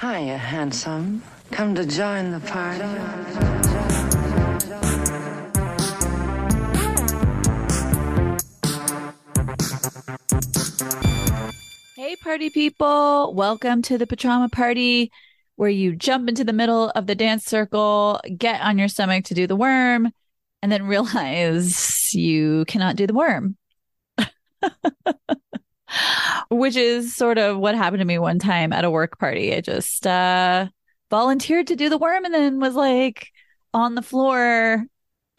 Hiya, handsome. Come to join the party. Hey, party people. Welcome to the Pajama Party, where you jump into the middle of the dance circle, get on your stomach to do the worm, and then realize you cannot do the worm. Which is sort of what happened to me one time at a work party. I just uh, volunteered to do the worm and then was like on the floor.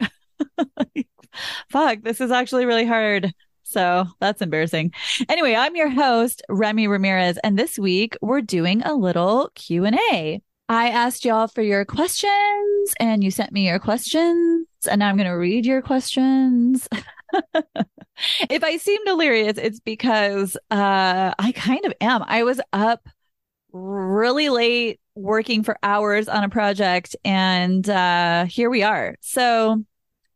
Fuck, this is actually really hard. So that's embarrassing. Anyway, I'm your host, Remy Ramirez, and this week we're doing a little Q&A. I asked y'all for your questions and you sent me your questions and now I'm going to read your questions. if I seem delirious, it's because uh, I kind of am. I was up really late working for hours on a project and uh, here we are. So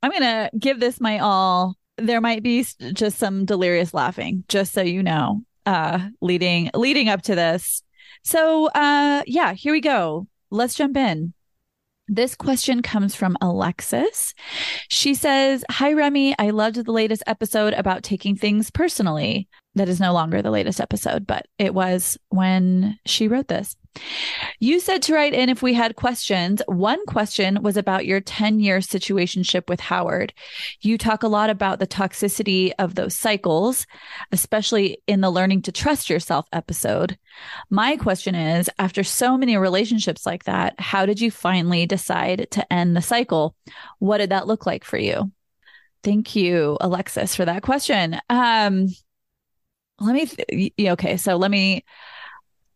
I'm going to give this my all there might be just some delirious laughing, just so you know, uh, leading leading up to this. So, uh, yeah, here we go. Let's jump in. This question comes from Alexis. She says, Hi, Remy. I loved the latest episode about taking things personally. That is no longer the latest episode, but it was when she wrote this. You said to write in if we had questions. One question was about your 10 year situationship with Howard. You talk a lot about the toxicity of those cycles, especially in the learning to trust yourself episode. My question is after so many relationships like that, how did you finally decide to end the cycle? What did that look like for you? Thank you, Alexis, for that question. Um, let me, th- okay, so let me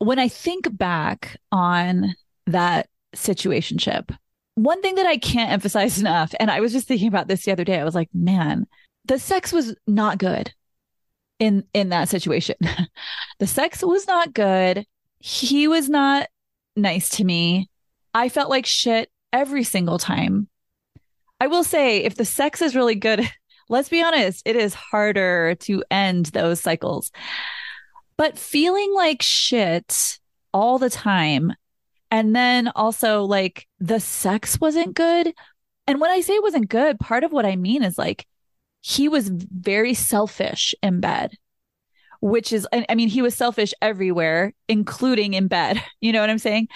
when I think back on that situationship, one thing that I can't emphasize enough, and I was just thinking about this the other day, I was like, man, the sex was not good in in that situation. the sex was not good. He was not nice to me. I felt like shit every single time. I will say if the sex is really good, let's be honest, it is harder to end those cycles. But feeling like shit all the time. And then also like the sex wasn't good. And when I say it wasn't good, part of what I mean is like he was very selfish in bed, which is, I mean, he was selfish everywhere, including in bed. You know what I'm saying?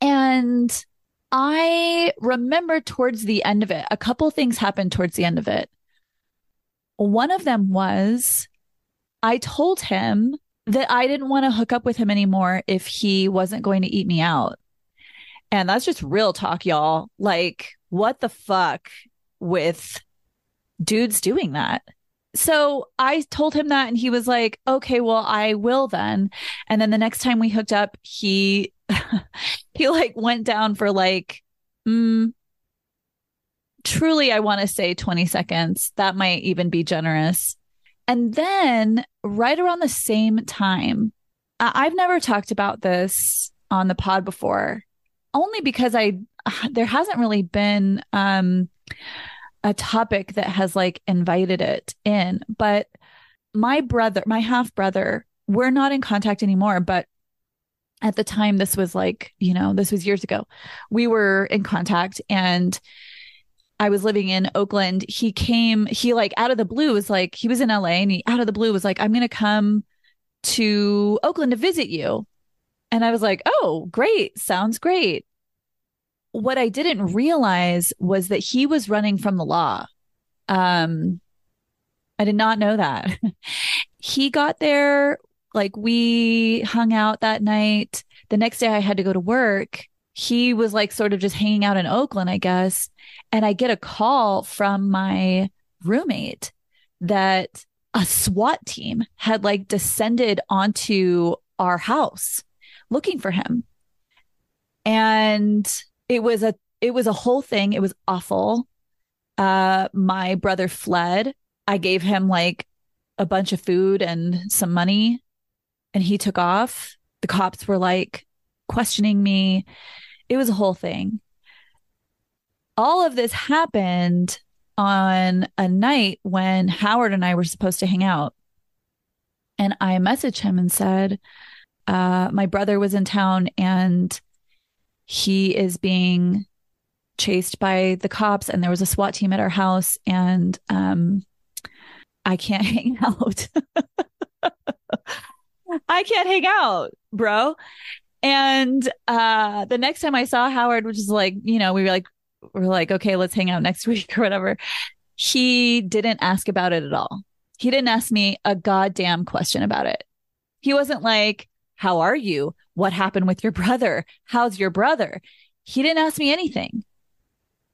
And I remember towards the end of it, a couple things happened towards the end of it. One of them was I told him that I didn't want to hook up with him anymore if he wasn't going to eat me out. And that's just real talk, y'all. Like, what the fuck with dudes doing that? So I told him that and he was like, okay, well, I will then. And then the next time we hooked up, he, he like went down for like, mm, truly, I want to say 20 seconds. That might even be generous. And then right around the same time, I've never talked about this on the pod before, only because I there hasn't really been um, a topic that has like invited it in. But my brother, my half brother, we're not in contact anymore, but at the time this was like, you know, this was years ago. We were in contact and I was living in Oakland, he came, he like out of the blue was like, he was in LA and he out of the blue was like, I'm going to come to Oakland to visit you. And I was like, oh, great. Sounds great. What I didn't realize was that he was running from the law. Um, I did not know that. he got there, like we hung out that night. The next day I had to go to work. He was like sort of just hanging out in Oakland, I guess. And I get a call from my roommate that a SWAT team had like descended onto our house looking for him. And it was a it was a whole thing. It was awful. Uh my brother fled. I gave him like a bunch of food and some money and he took off. The cops were like questioning me. It was a whole thing all of this happened on a night when Howard and I were supposed to hang out. And I messaged him and said, uh, my brother was in town and he is being chased by the cops and there was a SWAT team at our house and um, I can't hang out. I can't hang out, bro. And uh, the next time I saw Howard, which is like, you know, we were like, we are like, okay, let's hang out next week or whatever. He didn't ask about it at all. He didn't ask me a goddamn question about it. He wasn't like, how are you? What happened with your brother? How's your brother? He didn't ask me anything.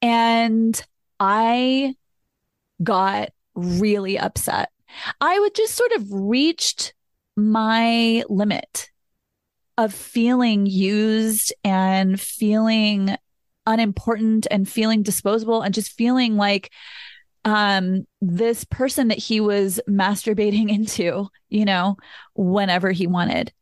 And I got really upset. I would just sort of reached my limit of feeling used and feeling unimportant and feeling disposable and just feeling like um this person that he was masturbating into you know whenever he wanted.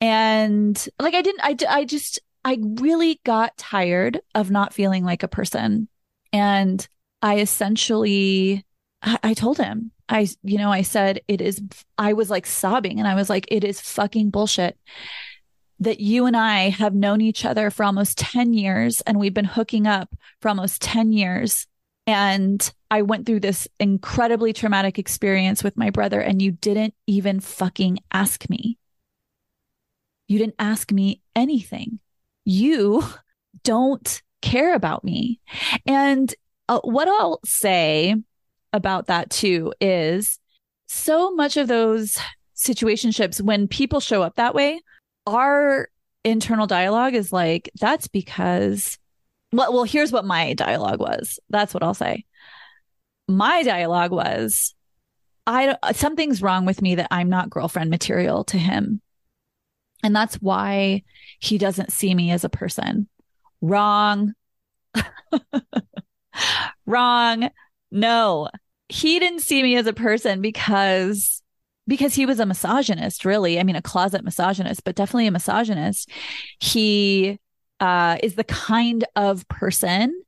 And like i didn't i i just i really got tired of not feeling like a person. And i essentially I, I told him i you know i said it is i was like sobbing and i was like it is fucking bullshit that you and I have known each other for almost 10 years and we've been hooking up for almost 10 years. And I went through this incredibly traumatic experience with my brother, and you didn't even fucking ask me. You didn't ask me anything. You don't care about me. And uh, what I'll say about that too is so much of those situationships, when people show up that way, our internal dialogue is like, that's because, well, well, here's what my dialogue was. That's what I'll say. My dialogue was, I something's wrong with me that I'm not girlfriend material to him. And that's why he doesn't see me as a person. Wrong. Wrong. No, he didn't see me as a person because because he was a misogynist, really. I mean, a closet misogynist, but definitely a misogynist. He uh, is the kind of person,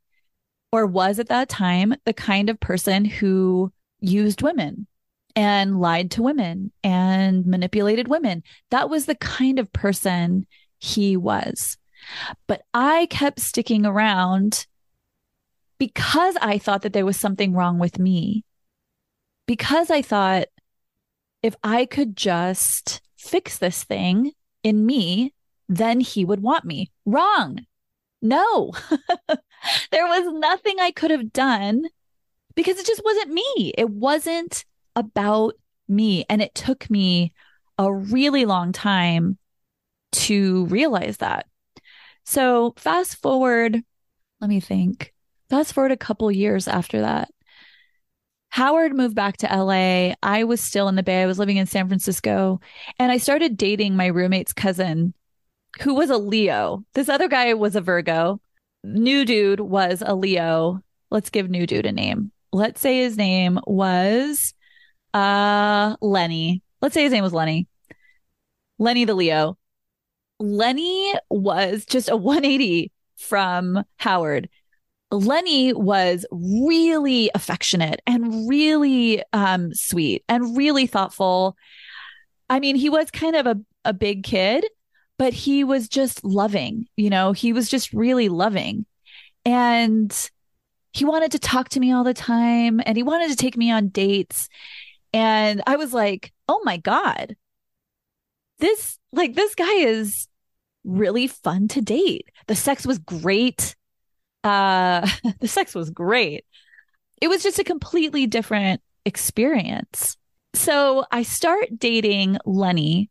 or was at that time, the kind of person who used women and lied to women and manipulated women. That was the kind of person he was. But I kept sticking around because I thought that there was something wrong with me. Because I thought if I could just fix this thing in me, then he would want me. Wrong. No, there was nothing I could have done because it just wasn't me. It wasn't about me. And it took me a really long time to realize that. So, fast forward, let me think. Fast forward a couple years after that. Howard moved back to LA. I was still in the Bay. I was living in San Francisco and I started dating my roommate's cousin who was a Leo. This other guy was a Virgo. New dude was a Leo. Let's give new dude a name. Let's say his name was uh Lenny. Let's say his name was Lenny. Lenny the Leo. Lenny was just a 180 from Howard. Lenny was really affectionate and really um, sweet and really thoughtful. I mean, he was kind of a, a big kid, but he was just loving, you know, he was just really loving. And he wanted to talk to me all the time and he wanted to take me on dates. And I was like, oh my God, this, like, this guy is really fun to date. The sex was great uh the sex was great. It was just a completely different experience. So i start dating lenny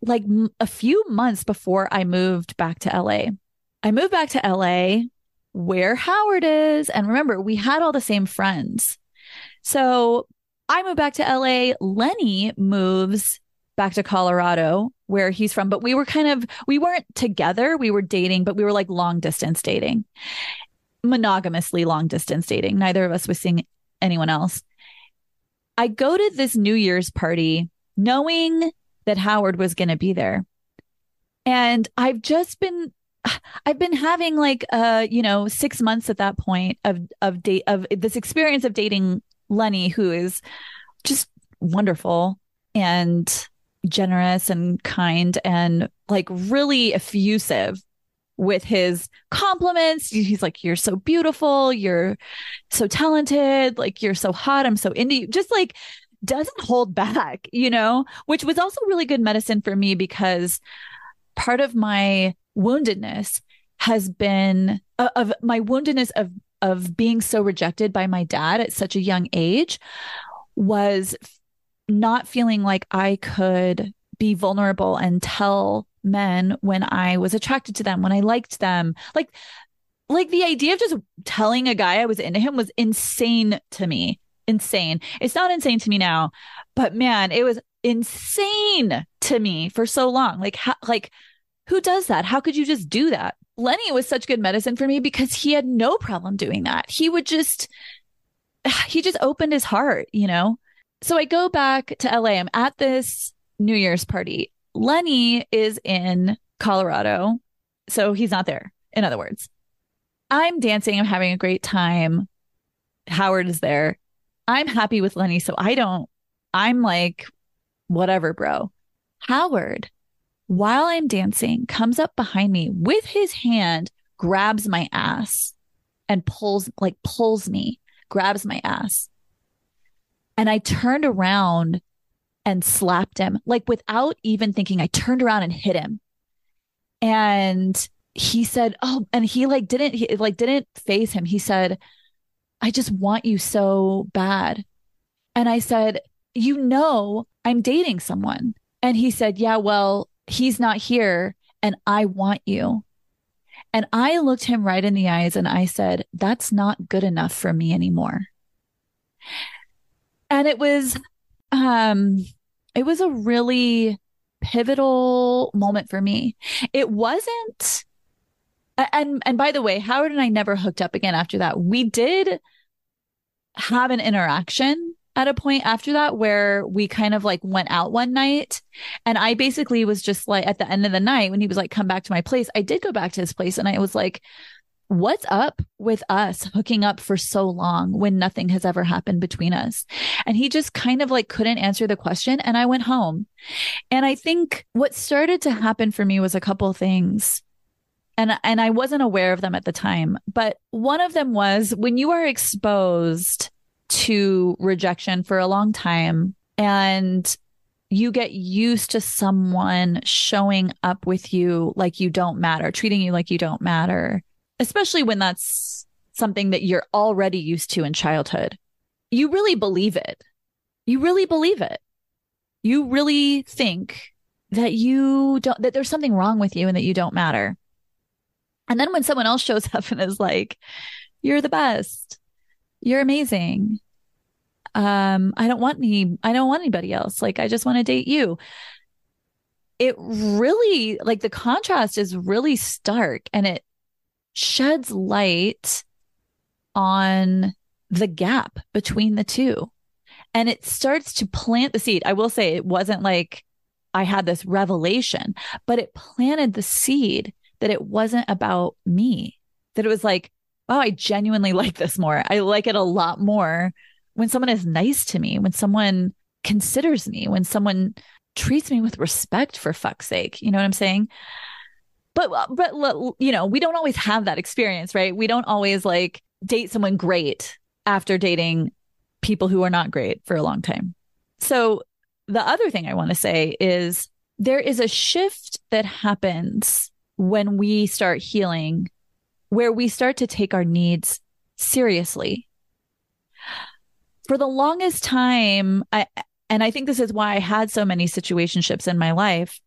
like a few months before i moved back to la i moved back to la where howard is and remember we had all the same friends. So i moved back to la lenny moves back to colorado where he's from, but we were kind of, we weren't together. We were dating, but we were like long distance dating, monogamously long distance dating. Neither of us was seeing anyone else. I go to this New Year's party knowing that Howard was going to be there. And I've just been I've been having like uh you know 6 months at that point of of date of this experience of dating Lenny who is just wonderful and generous and kind and like really effusive with his compliments. He's like, You're so beautiful. You're so talented. Like, you're so hot. I'm so you. Just like doesn't hold back, you know, which was also really good medicine for me because part of my woundedness has been uh, of my woundedness of of being so rejected by my dad at such a young age was not feeling like I could be vulnerable and tell men when I was attracted to them, when I liked them. Like like the idea of just telling a guy I was into him was insane to me. Insane. It's not insane to me now, but man, it was insane to me for so long. Like how, like who does that? How could you just do that? Lenny was such good medicine for me because he had no problem doing that. He would just, he just opened his heart, you know? So I go back to LA. I'm at this New Year's party. Lenny is in Colorado. So he's not there, in other words. I'm dancing. I'm having a great time. Howard is there. I'm happy with Lenny. So I don't, I'm like, whatever, bro. Howard while I'm dancing, comes up behind me with his hand, grabs my ass and pulls, like pulls me, grabs my ass. And I turned around and slapped him, like without even thinking. I turned around and hit him. And he said, Oh, and he like didn't, he like didn't face him. He said, I just want you so bad. And I said, You know, I'm dating someone. And he said, Yeah, well, he's not here and I want you. And I looked him right in the eyes and I said, that's not good enough for me anymore. And it was, um, it was a really pivotal moment for me. It wasn't, and, and by the way, Howard and I never hooked up again after that. We did have an interaction at a point after that where we kind of like went out one night and I basically was just like at the end of the night when he was like come back to my place I did go back to his place and I was like what's up with us hooking up for so long when nothing has ever happened between us? And he just kind of like couldn't answer the question and I went home. And I think what started to happen for me was a couple things and and I wasn't aware of them at the time but one of them was when you are exposed to rejection for a long time and you get used to someone showing up with you like you don't matter, treating you like you don't matter, especially when that's something that you're already used to in childhood. You really believe it. You really believe it. You really think that you don't, that there's something wrong with you and that you don't matter. And then when someone else shows up and is like, you're the best, you're amazing. Um, I don't want any, I don't want anybody else. Like, I just want to date you. It really, like, the contrast is really stark and it sheds light on the gap between the two. And it starts to plant the seed. I will say it wasn't like I had this revelation, but it planted the seed that it wasn't about me, that it was like, oh, I genuinely like this more. I like it a lot more when someone is nice to me, when someone considers me, when someone treats me with respect for fuck's sake. You know what I'm saying? But, uh, but, you know, we don't always have that experience, right? We don't always like date someone great after dating people who are not great for a long time. So the other thing I want to say is there is a shift that happens when we start healing where we start to take our needs seriously. For the longest time, I, and I think this is why I had so many situationships in my life.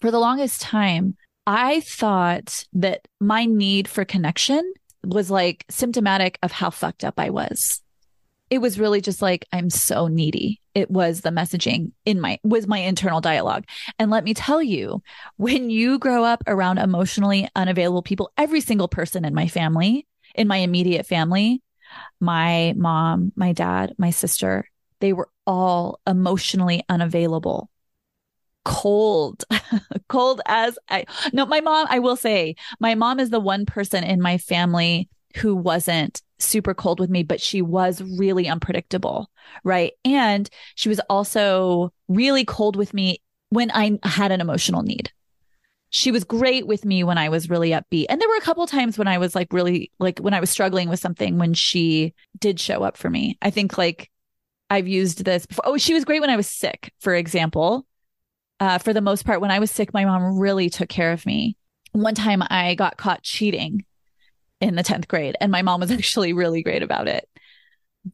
For the longest time, I thought that my need for connection was like symptomatic of how fucked up I was. It was really just like, I'm so needy. It was the messaging in my was my internal dialogue. And let me tell you when you grow up around emotionally unavailable people every single person in my family in my immediate family my mom my dad my sister they were all emotionally unavailable cold cold as i no my mom i will say my mom is the one person in my family who wasn't super cold with me, but she was really unpredictable. Right. And she was also really cold with me when I had an emotional need. She was great with me when I was really upbeat. And there were a couple times when I was like really like when I was struggling with something when she did show up for me. I think like I've used this before. Oh, she was great when I was sick, for example. Uh, for the most part, when I was sick, my mom really took care of me. One time I got caught cheating in the 10th grade, and my mom was actually really great about it.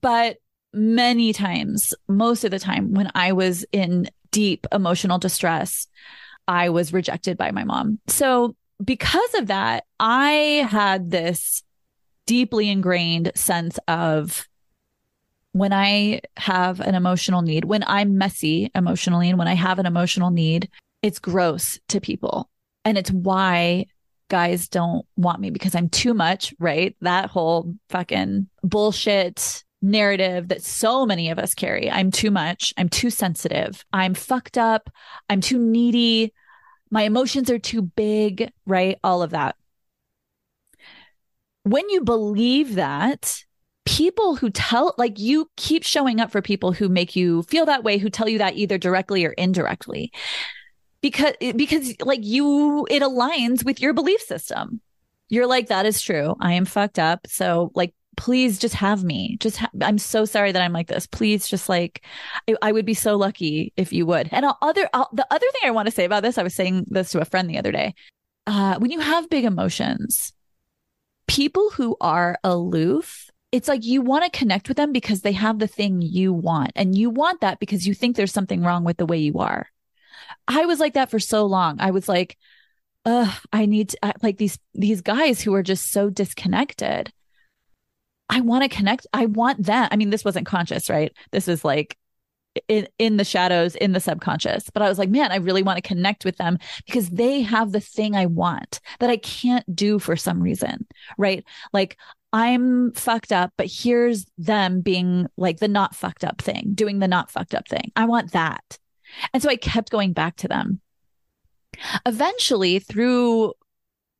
But many times, most of the time, when I was in deep emotional distress, I was rejected by my mom. So, because of that, I had this deeply ingrained sense of when I have an emotional need, when I'm messy emotionally, and when I have an emotional need, it's gross to people. And it's why guys don't want me because I'm too much, right? That whole fucking bullshit narrative that so many of us carry. I'm too much. I'm too sensitive. I'm fucked up. I'm too needy. My emotions are too big, right? All of that. When you believe that, people who tell, like you keep showing up for people who make you feel that way, who tell you that either directly or indirectly. Because, because like you, it aligns with your belief system. You're like, that is true. I am fucked up. So like please just have me. Just ha- I'm so sorry that I'm like this. Please just like I, I would be so lucky if you would. And I'll, other I'll, the other thing I want to say about this, I was saying this to a friend the other day. Uh, when you have big emotions, people who are aloof, it's like you want to connect with them because they have the thing you want, and you want that because you think there's something wrong with the way you are. I was like that for so long. I was like, Ugh, I need to, like these these guys who are just so disconnected I want to connect. I want that. I mean, this wasn't conscious, right? This is like in in the shadows, in the subconscious. But I was like, man, I really want to connect with them because they have the thing I want that I can't do for some reason, right? Like I'm fucked up, but here's them being like the not fucked up thing, doing the not fucked up thing. I want that. And so I kept going back to them. Eventually, through,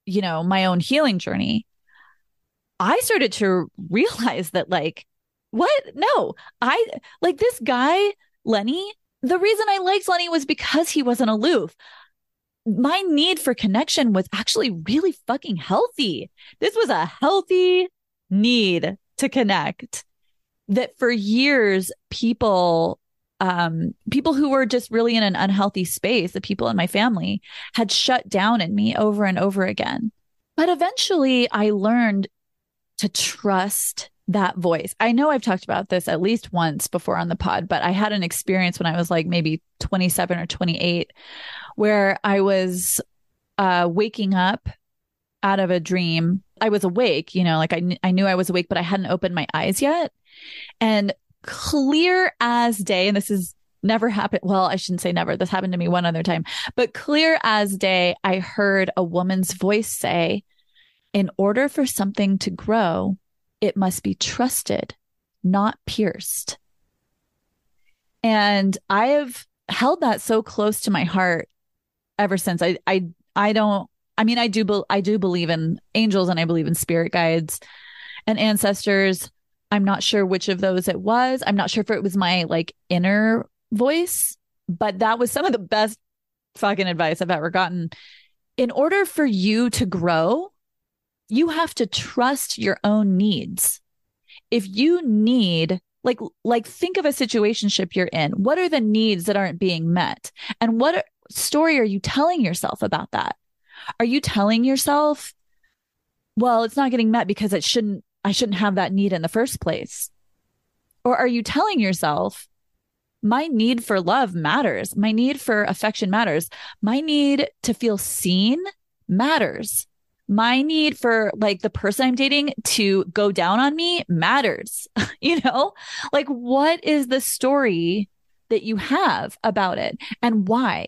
you know, my own healing journey, I started to realize that, like, what? No, I like this guy, Lenny. The reason I liked Lenny was because he wasn't aloof. My need for connection was actually really fucking healthy. This was a healthy need to connect that for years people um, people who were just really in an unhealthy space, the people in my family had shut down in me over and over again. But eventually I learned to trust that voice. I know I've talked about this at least once before on the pod, but I had an experience when I was like maybe 27 or 28 where I was uh, waking up out of a dream. I was awake, you know, like I, kn- I knew I was awake, but I hadn't opened my eyes yet. And clear as day, and this is never happened. Well, I shouldn't say never. This happened to me one other time, but clear as day, I heard a woman's voice say, in order for something to grow, it must be trusted, not pierced. And I have held that so close to my heart ever since. I I I don't I mean I do be, I do believe in angels and I believe in spirit guides and ancestors. I'm not sure which of those it was. I'm not sure if it was my like inner voice, but that was some of the best fucking advice I've ever gotten. In order for you to grow, you have to trust your own needs. If you need like like think of a situationship you're in. What are the needs that aren't being met? And what story are you telling yourself about that? Are you telling yourself, well, it's not getting met because it shouldn't I shouldn't have that need in the first place? Or are you telling yourself, my need for love matters. My need for affection matters. My need to feel seen matters my need for like the person I'm dating to go down on me matters. you know, like what is the story that you have about it and why?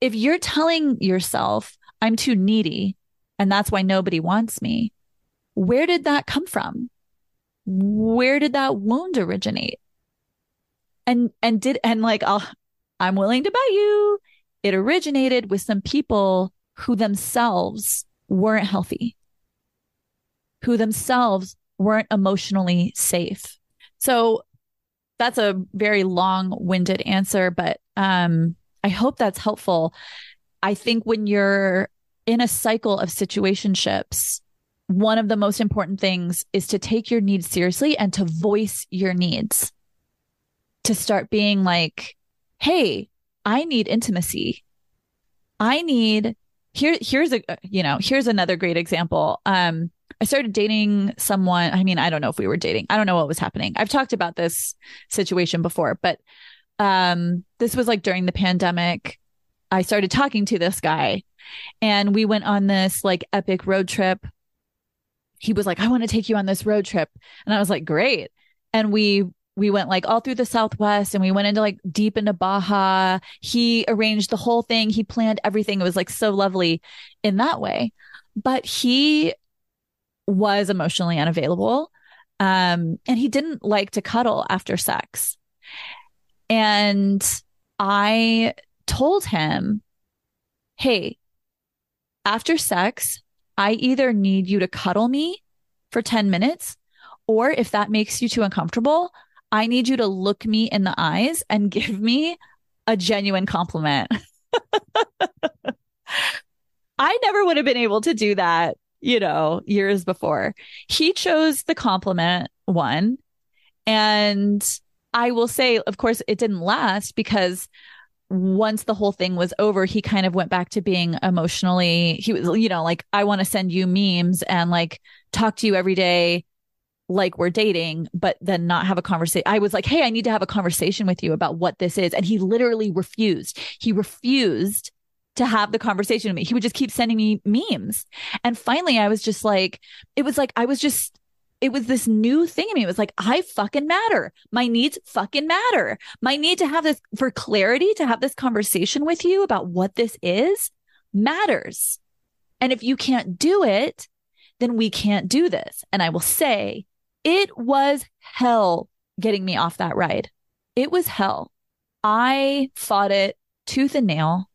If you're telling yourself, I'm too needy and that's why nobody wants me, where did that come from? Where did that wound originate? And, and did, and like, I'll, I'm willing to bet you it originated with some people who themselves weren't healthy, who themselves weren't emotionally safe. So that's a very long winded answer, but um, I hope that's helpful. I think when you're in a cycle of situationships, one of the most important things is to take your needs seriously and to voice your needs. To start being like, hey, I need intimacy. I need here here's a you know, here's another great example. Um I started dating someone. I mean, I don't know if we were dating. I don't know what was happening. I've talked about this situation before, but um this was like during the pandemic. I started talking to this guy and we went on this like epic road trip. He was like, I want to take you on this road trip. And I was like, great. And we we went like all through the southwest and we went into like deep into baja he arranged the whole thing he planned everything it was like so lovely in that way but he was emotionally unavailable um and he didn't like to cuddle after sex and i told him hey after sex i either need you to cuddle me for 10 minutes or if that makes you too uncomfortable I need you to look me in the eyes and give me a genuine compliment. I never would have been able to do that, you know, years before. He chose the compliment one. And I will say, of course, it didn't last because once the whole thing was over, he kind of went back to being emotionally, he was, you know, like, I want to send you memes and like talk to you every day like we're dating, but then not have a conversation. I was like, Hey, I need to have a conversation with you about what this is. And he literally refused. He refused to have the conversation with me. He would just keep sending me memes. And finally, I was just like, it was like, I was just, it was this new thing in me. It was like, I fucking matter. My needs fucking matter. My need to have this for clarity, to have this conversation with you about what this is matters. And if you can't do it, then we can't do this. And I will say, it was hell getting me off that ride. It was hell. I fought it tooth and nail.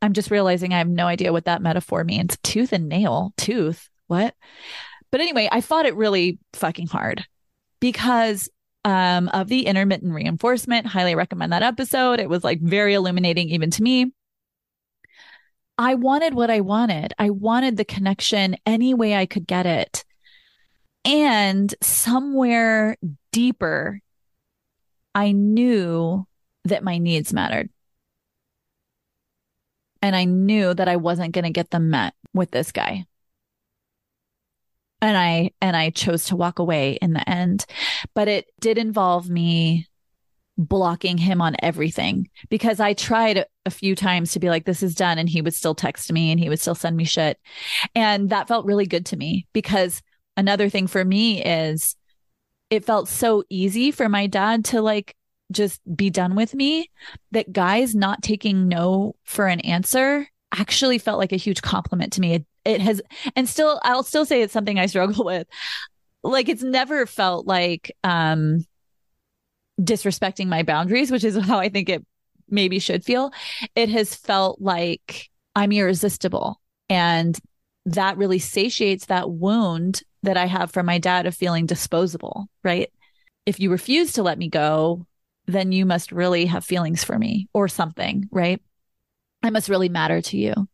I'm just realizing I have no idea what that metaphor means. Tooth and nail, tooth, what? But anyway, I fought it really fucking hard because um, of the intermittent reinforcement. Highly recommend that episode. It was like very illuminating even to me. I wanted what I wanted. I wanted the connection any way I could get it. And somewhere deeper, I knew that my needs mattered. And I knew that I wasn't going to get them met with this guy. And I, and I chose to walk away in the end, but it did involve me blocking him on everything because I tried a few times to be like, this is done. And he would still text me and he would still send me shit. And that felt really good to me because another thing for me is it felt so easy for my dad to like just be done with me that guys not taking no for an answer actually felt like a huge compliment to me. It, it has, and still, I'll still say it's something I struggle with. Like it's never felt like, um, disrespecting my boundaries, which is how I think it maybe should feel. It has felt like I'm irresistible. And that really satiates that wound that I have from my dad of feeling disposable, right? If you refuse to let me go, then you must really have feelings for me or something, right? I must really matter to you.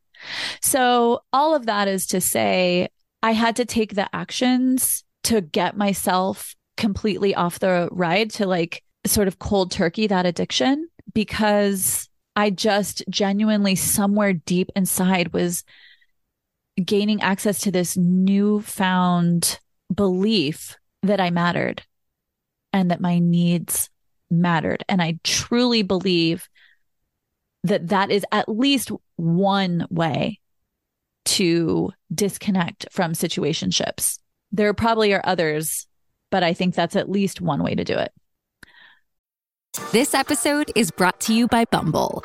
So, all of that is to say, I had to take the actions to get myself completely off the ride to like sort of cold turkey that addiction because I just genuinely somewhere deep inside was gaining access to this newfound belief that I mattered and that my needs mattered. And I truly believe that that is at least one way to disconnect from situationships. There probably are others, but I think that's at least one way to do it. This episode is brought to you by Bumble.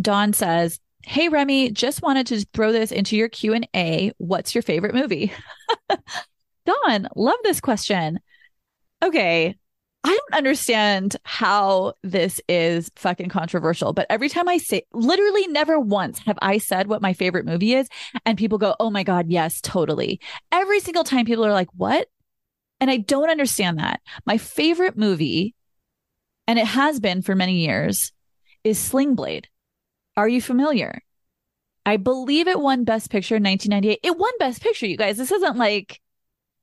Dawn says, "Hey Remy, just wanted to throw this into your Q&A. What's your favorite movie?" Dawn, love this question. Okay, I don't understand how this is fucking controversial, but every time I say, literally never once have I said what my favorite movie is, and people go, oh my God, yes, totally. Every single time people are like, what? And I don't understand that. My favorite movie, and it has been for many years, is Sling Blade. Are you familiar? I believe it won Best Picture in 1998. It won Best Picture, you guys. This isn't like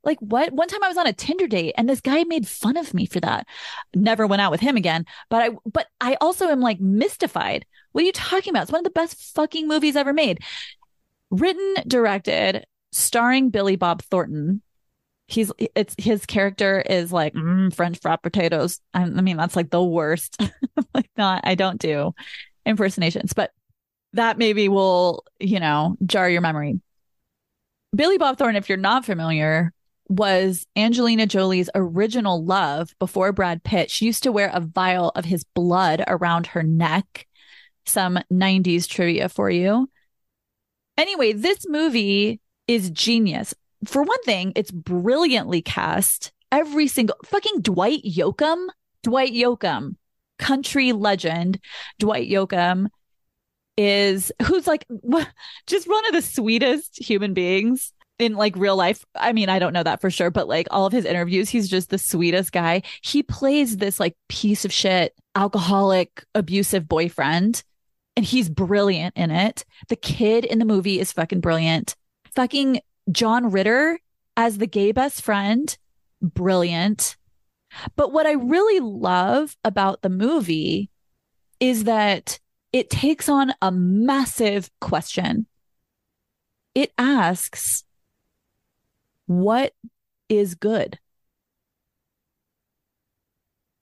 like what? One time I was on a Tinder date and this guy made fun of me for that. Never went out with him again. But I but I also am like mystified. What are you talking about? It's one of the best fucking movies ever made. Written, directed, starring Billy Bob Thornton. He's it's his character is like mm, French fried potatoes. I, I mean that's like the worst. like not I don't do impersonations, but that maybe will you know jar your memory. Billy Bob Thornton, if you're not familiar, was Angelina Jolie's original love before Brad Pitt. She used to wear a vial of his blood around her neck. Some 90s trivia for you. Anyway, this movie is genius. For one thing, it's brilliantly cast. Every single fucking Dwight Yoakam, Dwight Yoakam, country legend, Dwight Yoakam is who's like just one of the sweetest human beings in like real life. I mean, I don't know that for sure, but like all of his interviews, he's just the sweetest guy. He plays this like piece of shit, alcoholic, abusive boyfriend, and he's brilliant in it. The kid in the movie is fucking brilliant. Fucking John Ritter as the gay best friend, brilliant. But what I really love about the movie is that it takes on a massive question. It asks, what is good?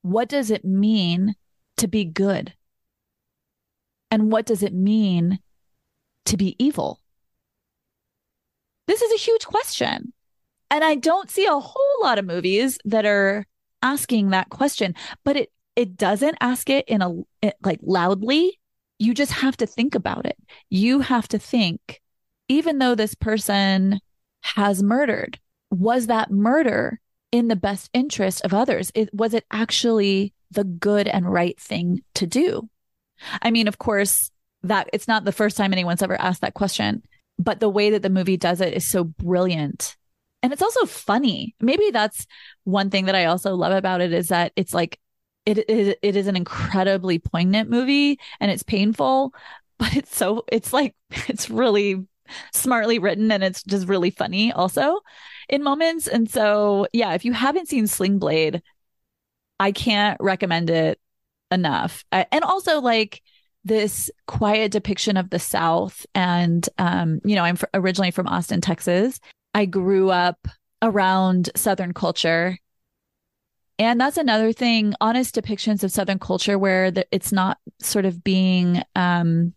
What does it mean to be good? And what does it mean to be evil? This is a huge question. And I don't see a whole lot of movies that are asking that question, but it it doesn't ask it in a it, like loudly. You just have to think about it. You have to think even though this person has murdered. Was that murder in the best interest of others? It, was it actually the good and right thing to do? I mean, of course, that it's not the first time anyone's ever asked that question, but the way that the movie does it is so brilliant. And it's also funny. Maybe that's one thing that I also love about it is that it's like it is it is an incredibly poignant movie and it's painful, but it's so it's like it's really smartly written and it's just really funny also in moments. And so, yeah, if you haven't seen Sling Blade, I can't recommend it enough. and also, like, this quiet depiction of the South. And, um, you know, I'm originally from Austin, Texas. I grew up around Southern culture. And that's another thing, honest depictions of Southern culture where the, it's not sort of being um,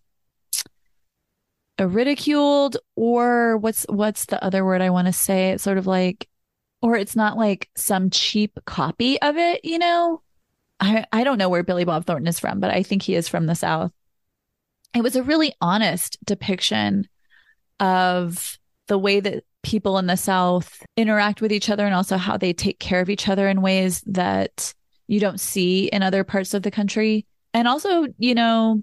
ridiculed or what's what's the other word I want to say? It's sort of like or it's not like some cheap copy of it, you know? I I don't know where Billy Bob Thornton is from, but I think he is from the South. It was a really honest depiction of the way that people in the South interact with each other and also how they take care of each other in ways that you don't see in other parts of the country. And also, you know,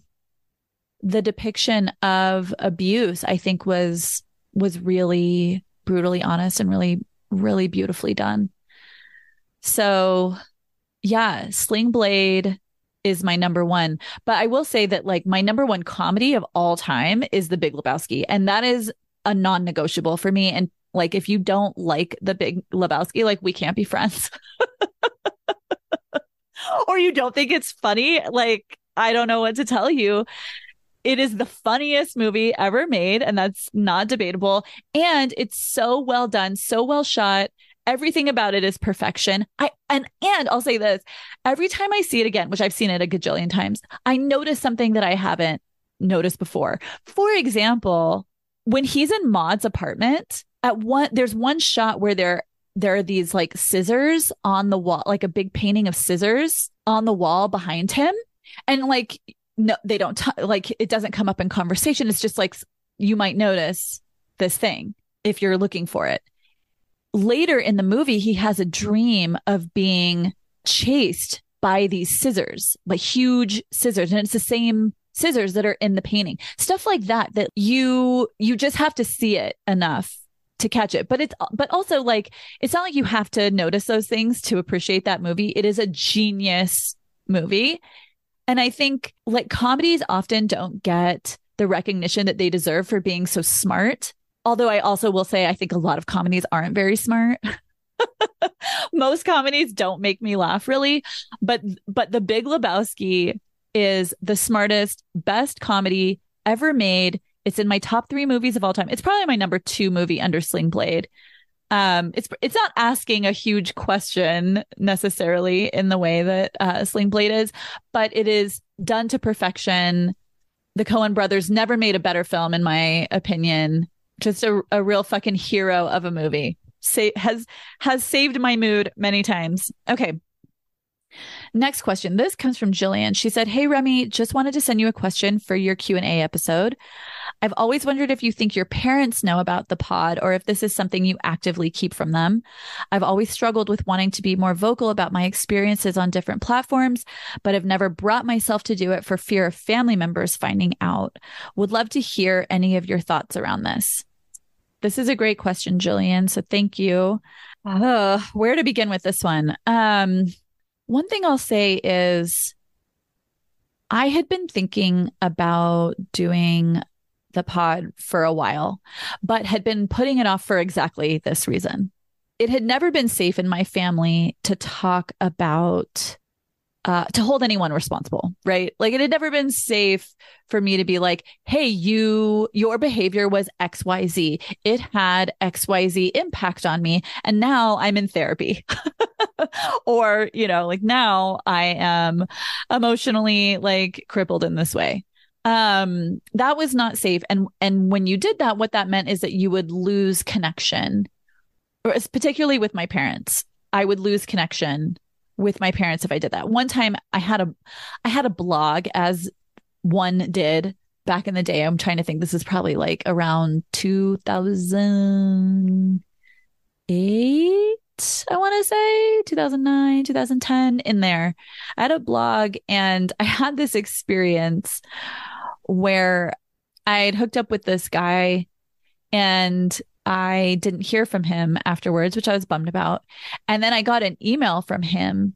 the depiction of abuse, I think was was really brutally honest and really, really beautifully done. So yeah, Sling Blade is my number one. But I will say that like my number one comedy of all time is The Big Lebowski. And that is a non-negotiable for me. And like if you don't like The Big Lebowski, like we can't be friends. or you don't think it's funny, like I don't know what to tell you. It is the funniest movie ever made, and that's not debatable. And it's so well done, so well shot. Everything about it is perfection. I and and I'll say this: every time I see it again, which I've seen it a gajillion times, I notice something that I haven't noticed before. For example, when he's in Maude's apartment, at one there's one shot where they're there are these like scissors on the wall, like a big painting of scissors on the wall behind him. And like, no, they don't, t- like, it doesn't come up in conversation. It's just like you might notice this thing if you're looking for it. Later in the movie, he has a dream of being chased by these scissors, like huge scissors. And it's the same scissors that are in the painting. Stuff like that, that you, you just have to see it enough to catch it. But it's but also like it's not like you have to notice those things to appreciate that movie. It is a genius movie. And I think like comedies often don't get the recognition that they deserve for being so smart. Although I also will say I think a lot of comedies aren't very smart. Most comedies don't make me laugh really, but but The Big Lebowski is the smartest, best comedy ever made it's in my top three movies of all time. It's probably my number two movie under Sling Blade. Um, it's it's not asking a huge question necessarily in the way that uh, Sling Blade is, but it is done to perfection. The Coen brothers never made a better film, in my opinion. Just a, a real fucking hero of a movie. Say, has has saved my mood many times. Okay, Next question. This comes from Jillian. She said, "Hey Remy, just wanted to send you a question for your Q&A episode. I've always wondered if you think your parents know about the pod or if this is something you actively keep from them. I've always struggled with wanting to be more vocal about my experiences on different platforms, but have never brought myself to do it for fear of family members finding out. Would love to hear any of your thoughts around this." This is a great question, Jillian. So thank you. Uh, where to begin with this one? Um, one thing I'll say is I had been thinking about doing the pod for a while, but had been putting it off for exactly this reason. It had never been safe in my family to talk about uh, to hold anyone responsible, right? Like it had never been safe for me to be like, Hey, you, your behavior was XYZ. It had XYZ impact on me. And now I'm in therapy. or, you know, like now I am emotionally like crippled in this way. Um, that was not safe. And, and when you did that, what that meant is that you would lose connection, particularly with my parents. I would lose connection with my parents if I did that. One time I had a I had a blog as one did back in the day. I'm trying to think this is probably like around 2008 I want to say 2009, 2010 in there. I had a blog and I had this experience where I'd hooked up with this guy and I didn't hear from him afterwards, which I was bummed about. And then I got an email from him,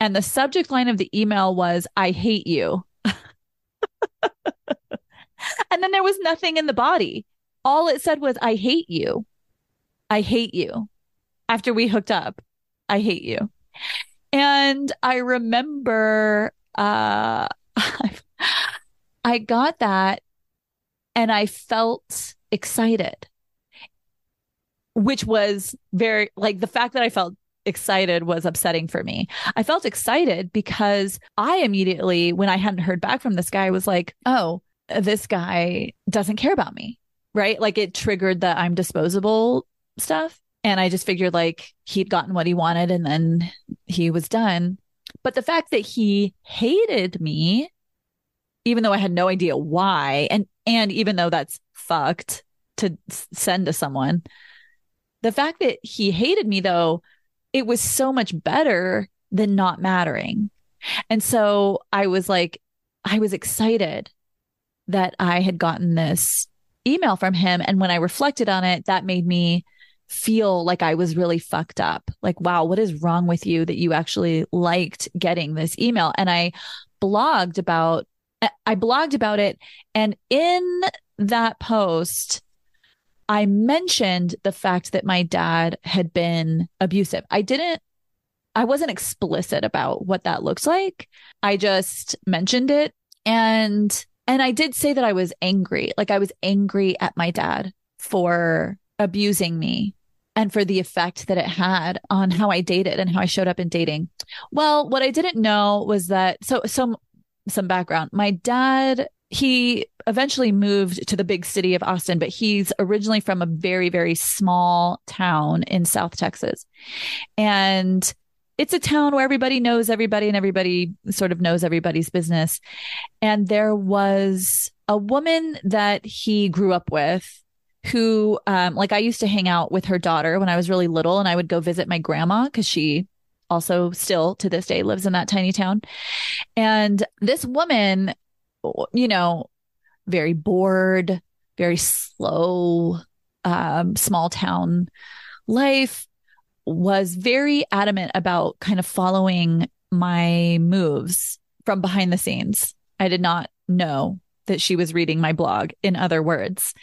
and the subject line of the email was, I hate you. and then there was nothing in the body. All it said was, I hate you. I hate you. After we hooked up, I hate you. And I remember uh, I got that and I felt excited which was very like the fact that I felt excited was upsetting for me. I felt excited because I immediately, when I hadn't heard back from this guy, was like, oh, this guy doesn't care about me. Right. Like it triggered the I'm disposable stuff. And I just figured like he'd gotten what he wanted and then he was done. But the fact that he hated me, even though I had no idea why, and and even though that's fucked to send to someone, the fact that he hated me, though, it was so much better than not mattering. And so I was like, I was excited that I had gotten this email from him. And when I reflected on it, that made me feel like I was really fucked up. Like, wow, what is wrong with you that you actually liked getting this email? And I blogged about I blogged about it and in that post I mentioned the fact that my dad had been abusive. I didn't, I wasn't explicit about what that looks like. I just mentioned it. And, and I did say that I was angry. Like I was angry at my dad for abusing me and for the effect that it had on how I dated and how I showed up in dating. Well, what I didn't know was that, so, so, some background. My dad he eventually moved to the big city of Austin, but he's originally from a very, very small town in South Texas. And it's a town where everybody knows everybody and everybody sort of knows everybody's business. And there was a woman that he grew up with who, um, like I used to hang out with her daughter when I was really little and I would go visit my grandma because she also still to this day lives in that tiny town. And this woman, you know, very bored, very slow, um, small town life was very adamant about kind of following my moves from behind the scenes. I did not know that she was reading my blog, in other words.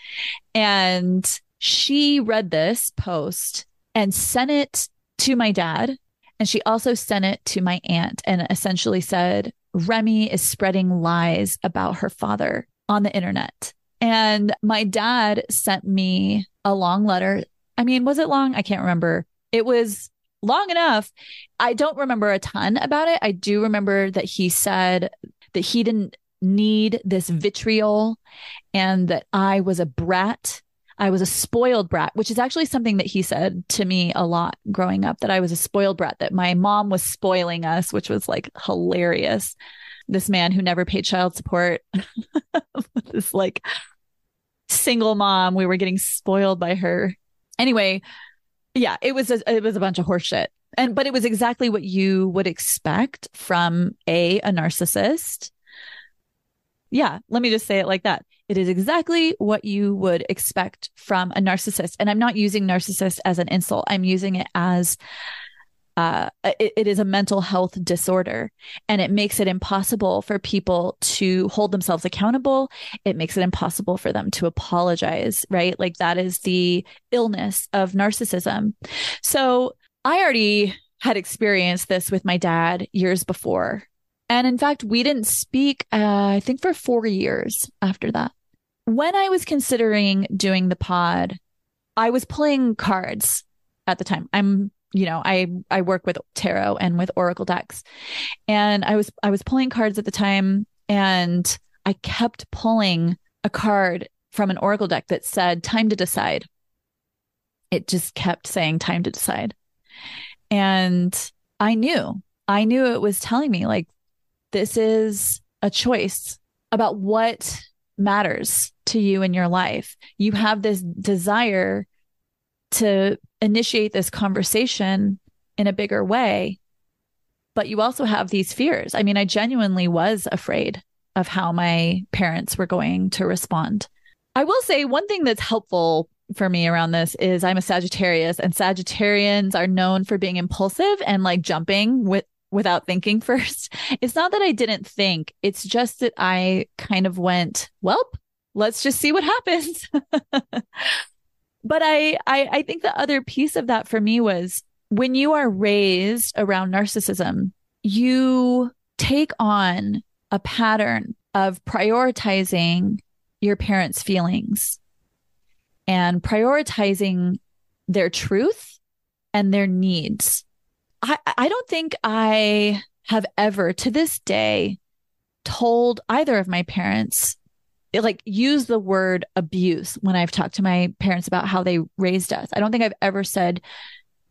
And she read this post and sent it to my dad. And she also sent it to my aunt and essentially said, Remy is spreading lies about her father on the internet. And my dad sent me a long letter. I mean, was it long? I can't remember. It was long enough. I don't remember a ton about it. I do remember that he said that he didn't need this vitriol and that I was a brat. I was a spoiled brat, which is actually something that he said to me a lot growing up that I was a spoiled brat, that my mom was spoiling us, which was like hilarious. This man who never paid child support, this like single mom, we were getting spoiled by her. Anyway, yeah, it was a, it was a bunch of horseshit. And but it was exactly what you would expect from a a narcissist. Yeah, let me just say it like that. It is exactly what you would expect from a narcissist. And I'm not using narcissist as an insult. I'm using it as uh, it, it is a mental health disorder and it makes it impossible for people to hold themselves accountable. It makes it impossible for them to apologize, right? Like that is the illness of narcissism. So I already had experienced this with my dad years before. And in fact, we didn't speak, uh, I think, for four years after that. When I was considering doing the pod, I was playing cards at the time. I'm you know, I I work with tarot and with oracle decks. And I was I was pulling cards at the time and I kept pulling a card from an oracle deck that said time to decide. It just kept saying time to decide. And I knew. I knew it was telling me like this is a choice about what matters to you in your life. You have this desire to initiate this conversation in a bigger way. But you also have these fears. I mean, I genuinely was afraid of how my parents were going to respond. I will say one thing that's helpful for me around this is I'm a Sagittarius and Sagittarians are known for being impulsive and like jumping with without thinking first. It's not that I didn't think, it's just that I kind of went, well, let's just see what happens. but I, I I think the other piece of that for me was when you are raised around narcissism, you take on a pattern of prioritizing your parents' feelings and prioritizing their truth and their needs. I, I don't think I have ever to this day told either of my parents like use the word abuse when I've talked to my parents about how they raised us. I don't think I've ever said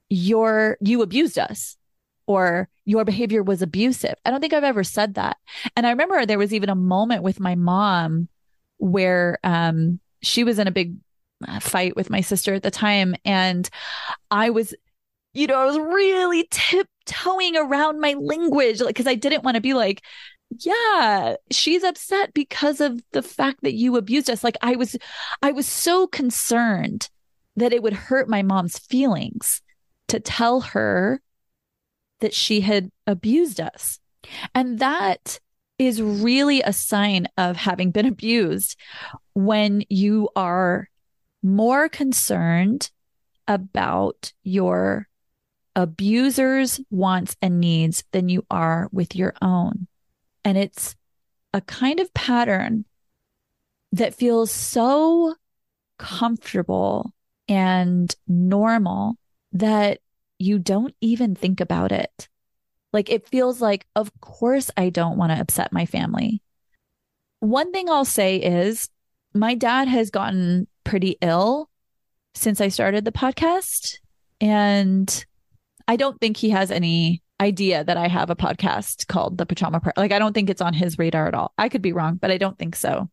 your you abused us or your behavior was abusive. I don't think I've ever said that. And I remember there was even a moment with my mom where um she was in a big uh, fight with my sister at the time and I was you know, I was really tiptoeing around my language like cuz I didn't want to be like yeah she's upset because of the fact that you abused us. Like i was i was so concerned that it would hurt my mom's feelings to tell her that she had abused us. And that is really a sign of having been abused when you are more concerned about your abuser's wants and needs than you are with your own. And it's a kind of pattern that feels so comfortable and normal that you don't even think about it. Like it feels like, of course, I don't want to upset my family. one thing I'll say is my dad has gotten pretty ill since I started the podcast. And I don't think he has any idea that I have a podcast called The Pajama Party. Like, I don't think it's on his radar at all. I could be wrong, but I don't think so.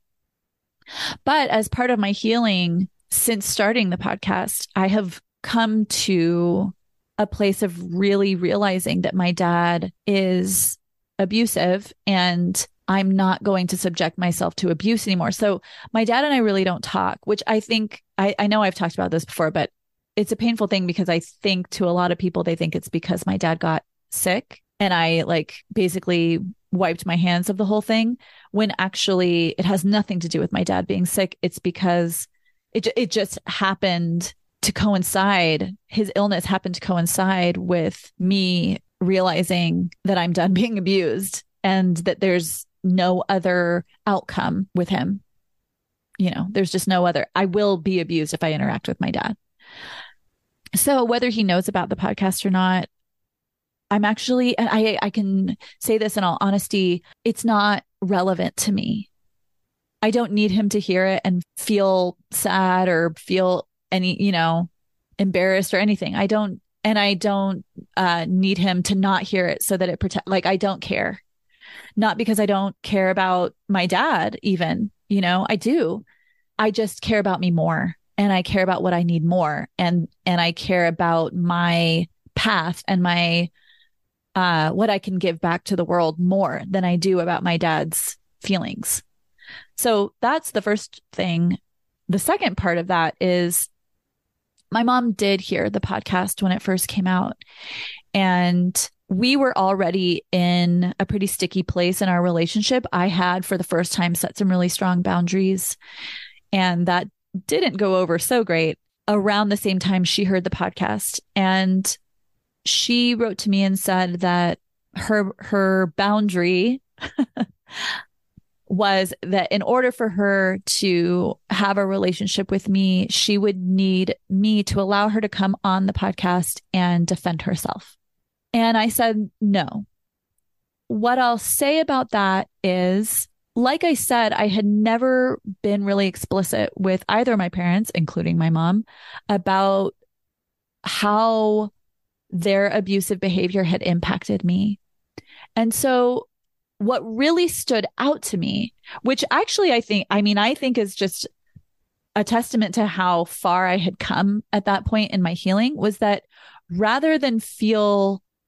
But as part of my healing since starting the podcast, I have come to a place of really realizing that my dad is abusive and I'm not going to subject myself to abuse anymore. So my dad and I really don't talk, which I think I, I know I've talked about this before, but it's a painful thing because I think to a lot of people, they think it's because my dad got sick and I like basically wiped my hands of the whole thing when actually it has nothing to do with my dad being sick. It's because it, it just happened to coincide. His illness happened to coincide with me realizing that I'm done being abused and that there's no other outcome with him. You know, there's just no other. I will be abused if I interact with my dad. So whether he knows about the podcast or not, I'm actually, and I, I can say this in all honesty, it's not relevant to me. I don't need him to hear it and feel sad or feel any, you know, embarrassed or anything. I don't, and I don't uh, need him to not hear it so that it protect. Like I don't care, not because I don't care about my dad. Even you know, I do. I just care about me more, and I care about what I need more, and and I care about my path and my uh, what I can give back to the world more than I do about my dad's feelings. So that's the first thing. The second part of that is my mom did hear the podcast when it first came out. And we were already in a pretty sticky place in our relationship. I had, for the first time, set some really strong boundaries. And that didn't go over so great around the same time she heard the podcast. And she wrote to me and said that her her boundary was that in order for her to have a relationship with me, she would need me to allow her to come on the podcast and defend herself. And I said, no. What I'll say about that is, like I said, I had never been really explicit with either of my parents, including my mom, about how their abusive behavior had impacted me. And so what really stood out to me, which actually I think, I mean, I think is just a testament to how far I had come at that point in my healing was that rather than feel,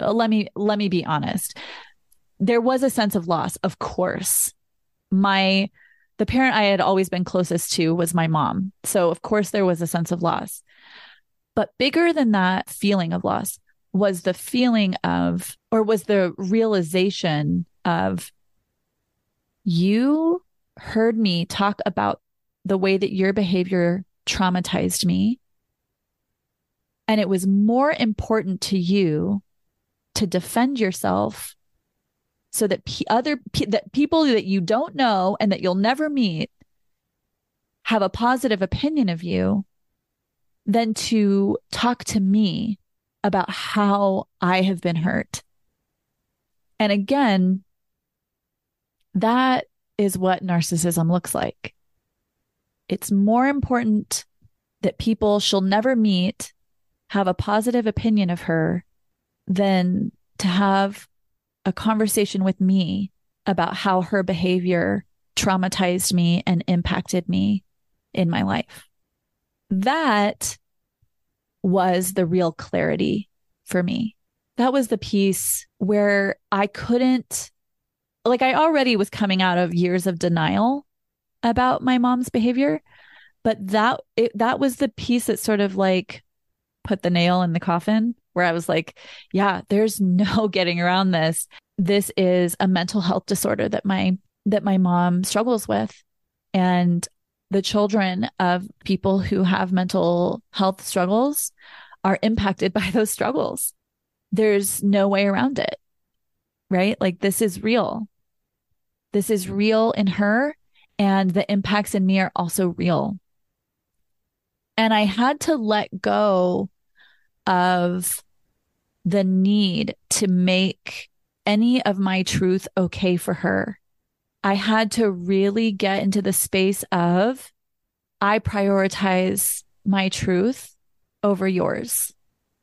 let me, let me be honest. There was a sense of loss, of course. My, the parent I had always been closest to was my mom. So, of course, there was a sense of loss. But bigger than that feeling of loss was the feeling of, or was the realization of, you heard me talk about the way that your behavior traumatized me. And it was more important to you to defend yourself so that p- other p- that people that you don't know and that you'll never meet have a positive opinion of you than to talk to me about how I have been hurt. And again, that is what narcissism looks like. It's more important that people she'll never meet have a positive opinion of her than to have a conversation with me about how her behavior traumatized me and impacted me in my life that was the real clarity for me. That was the piece where I couldn't, like, I already was coming out of years of denial about my mom's behavior, but that, it, that was the piece that sort of like put the nail in the coffin where I was like, yeah, there's no getting around this. This is a mental health disorder that my, that my mom struggles with. And the children of people who have mental health struggles are impacted by those struggles. There's no way around it, right? Like this is real. This is real in her, and the impacts in me are also real. And I had to let go of the need to make any of my truth okay for her. I had to really get into the space of I prioritize my truth over yours.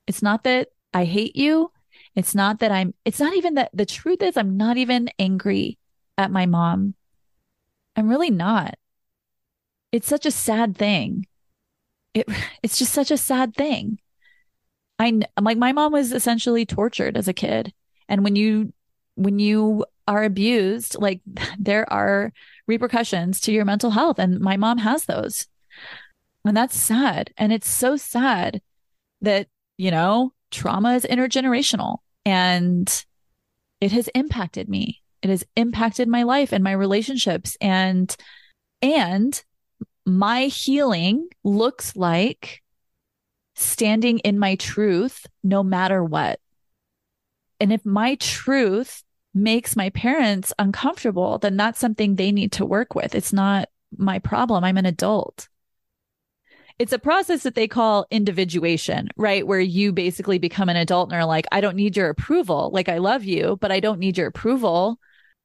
It's not that I hate you. It's not that I'm, it's not even that the truth is I'm not even angry at my mom. I'm really not. It's such a sad thing. It, it's just such a sad thing. I, I'm like, my mom was essentially tortured as a kid. And when you, when you are abused, like there are repercussions to your mental health. And my mom has those. And that's sad. And it's so sad that, you know, trauma is intergenerational and it has impacted me. It has impacted my life and my relationships and, and my healing looks like standing in my truth no matter what. And if my truth makes my parents uncomfortable, then that's something they need to work with. It's not my problem. I'm an adult. It's a process that they call individuation, right? Where you basically become an adult and are like, I don't need your approval. Like, I love you, but I don't need your approval.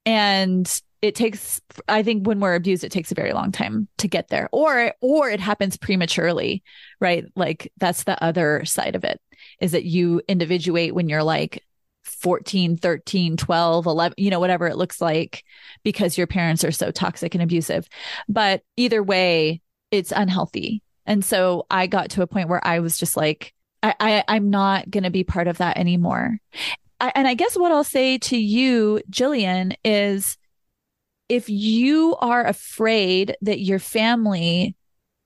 And it takes, I think when we're abused, it takes a very long time to get there or, or it happens prematurely, right? Like that's the other side of it is that you individuate when you're like 14, 13, 12, 11, you know, whatever it looks like because your parents are so toxic and abusive. But either way, it's unhealthy. And so I got to a point where I was just like, I, I am not going to be part of that anymore. I, and I guess what I'll say to you, Jillian, is if you are afraid that your family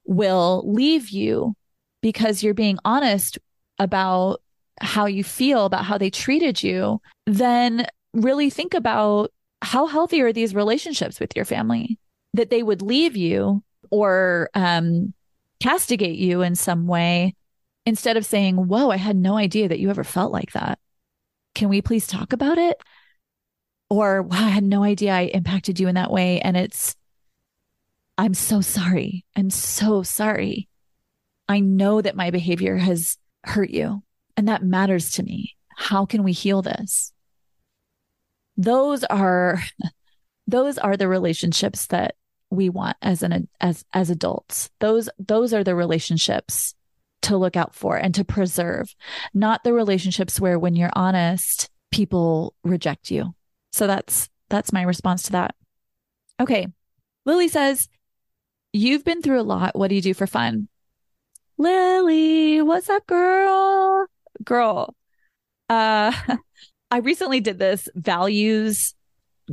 will leave you because you're being honest about how you feel about how they treated you, then really think about how healthy are these relationships with your family that they would leave you or um, castigate you in some way instead of saying, Whoa, I had no idea that you ever felt like that. Can we please talk about it? Or, wow, I had no idea I impacted you in that way. And it's, I'm so sorry. I'm so sorry. I know that my behavior has hurt you. And that matters to me. How can we heal this? Those are, those are the relationships that we want as an, as, as adults. Those, those are the relationships to look out for and to preserve, not the relationships where when you're honest, people reject you. So that's, that's my response to that. Okay. Lily says, You've been through a lot. What do you do for fun? Lily, what's up, girl? girl, uh, I recently did this values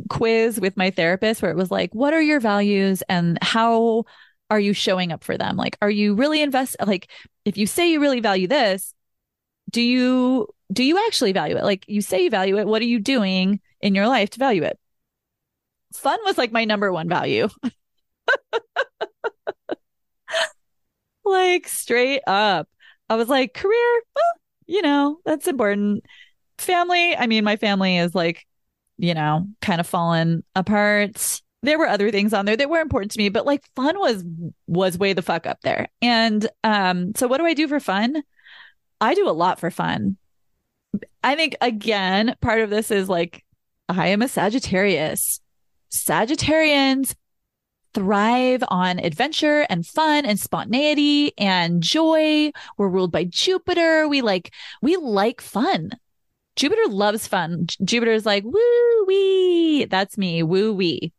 quiz with my therapist where it was like, what are your values and how are you showing up for them? Like, are you really invest? Like, if you say you really value this, do you, do you actually value it? Like, you say you value it. What are you doing in your life to value it? Fun was like my number one value. like, straight up. I was like, career, well, you know, that's important. Family, I mean, my family is like, you know, kind of fallen apart. There were other things on there that were important to me, but like fun was was way the fuck up there. And um so what do I do for fun? I do a lot for fun. I think again, part of this is like I am a Sagittarius. Sagittarians thrive on adventure and fun and spontaneity and joy. We're ruled by Jupiter. We like, we like fun. Jupiter loves fun. Jupiter's like, woo wee. That's me, woo wee.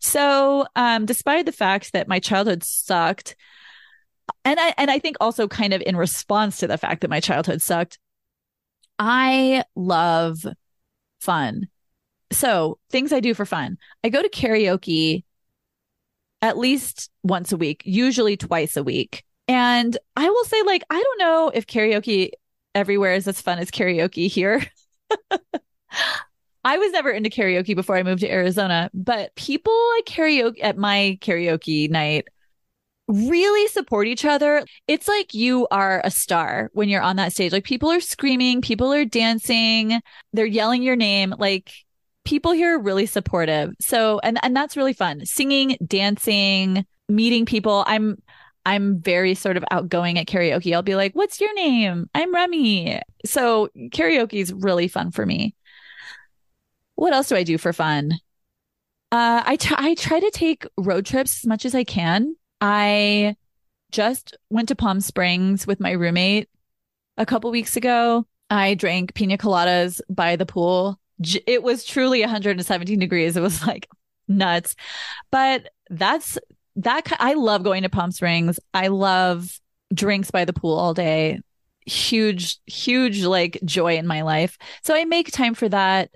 So, um, despite the fact that my childhood sucked, and I, and I think also kind of in response to the fact that my childhood sucked, I love fun. So, things I do for fun. I go to karaoke at least once a week, usually twice a week. And I will say, like, I don't know if karaoke everywhere is as fun as karaoke here. I was never into karaoke before I moved to Arizona, but people at karaoke at my karaoke night really support each other. It's like you are a star when you're on that stage. Like people are screaming, people are dancing, they're yelling your name. Like people here are really supportive. So, and, and that's really fun. Singing, dancing, meeting people. I'm, I'm very sort of outgoing at karaoke. I'll be like, what's your name? I'm Remy. So karaoke is really fun for me. what else do I do for fun? Uh, I, t- I try to take road trips as much as I can. I just went to Palm Springs with my roommate a couple weeks ago. I drank pina coladas by the pool. It was truly 117 degrees. It was like nuts. But that's that. I love going to Palm Springs. I love drinks by the pool all day. Huge, huge like joy in my life. So I make time for that.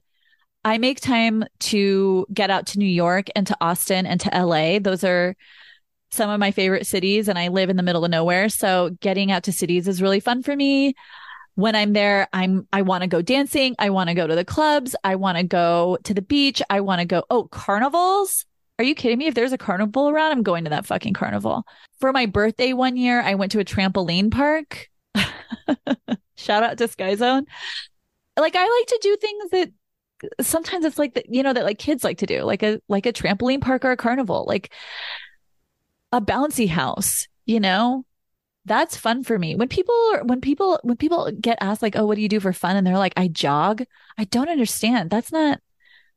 I make time to get out to New York and to Austin and to LA. Those are some of my favorite cities and I live in the middle of nowhere. So getting out to cities is really fun for me. When I'm there, I'm I want to go dancing, I want to go to the clubs, I want to go to the beach, I want to go oh, carnivals? Are you kidding me? If there's a carnival around, I'm going to that fucking carnival. For my birthday one year, I went to a trampoline park. Shout out to Sky Zone. Like I like to do things that sometimes it's like that, you know, that like kids like to do, like a like a trampoline park or a carnival. Like a bouncy house, you know? That's fun for me. When people when people when people get asked like, "Oh, what do you do for fun?" and they're like, "I jog." I don't understand. That's not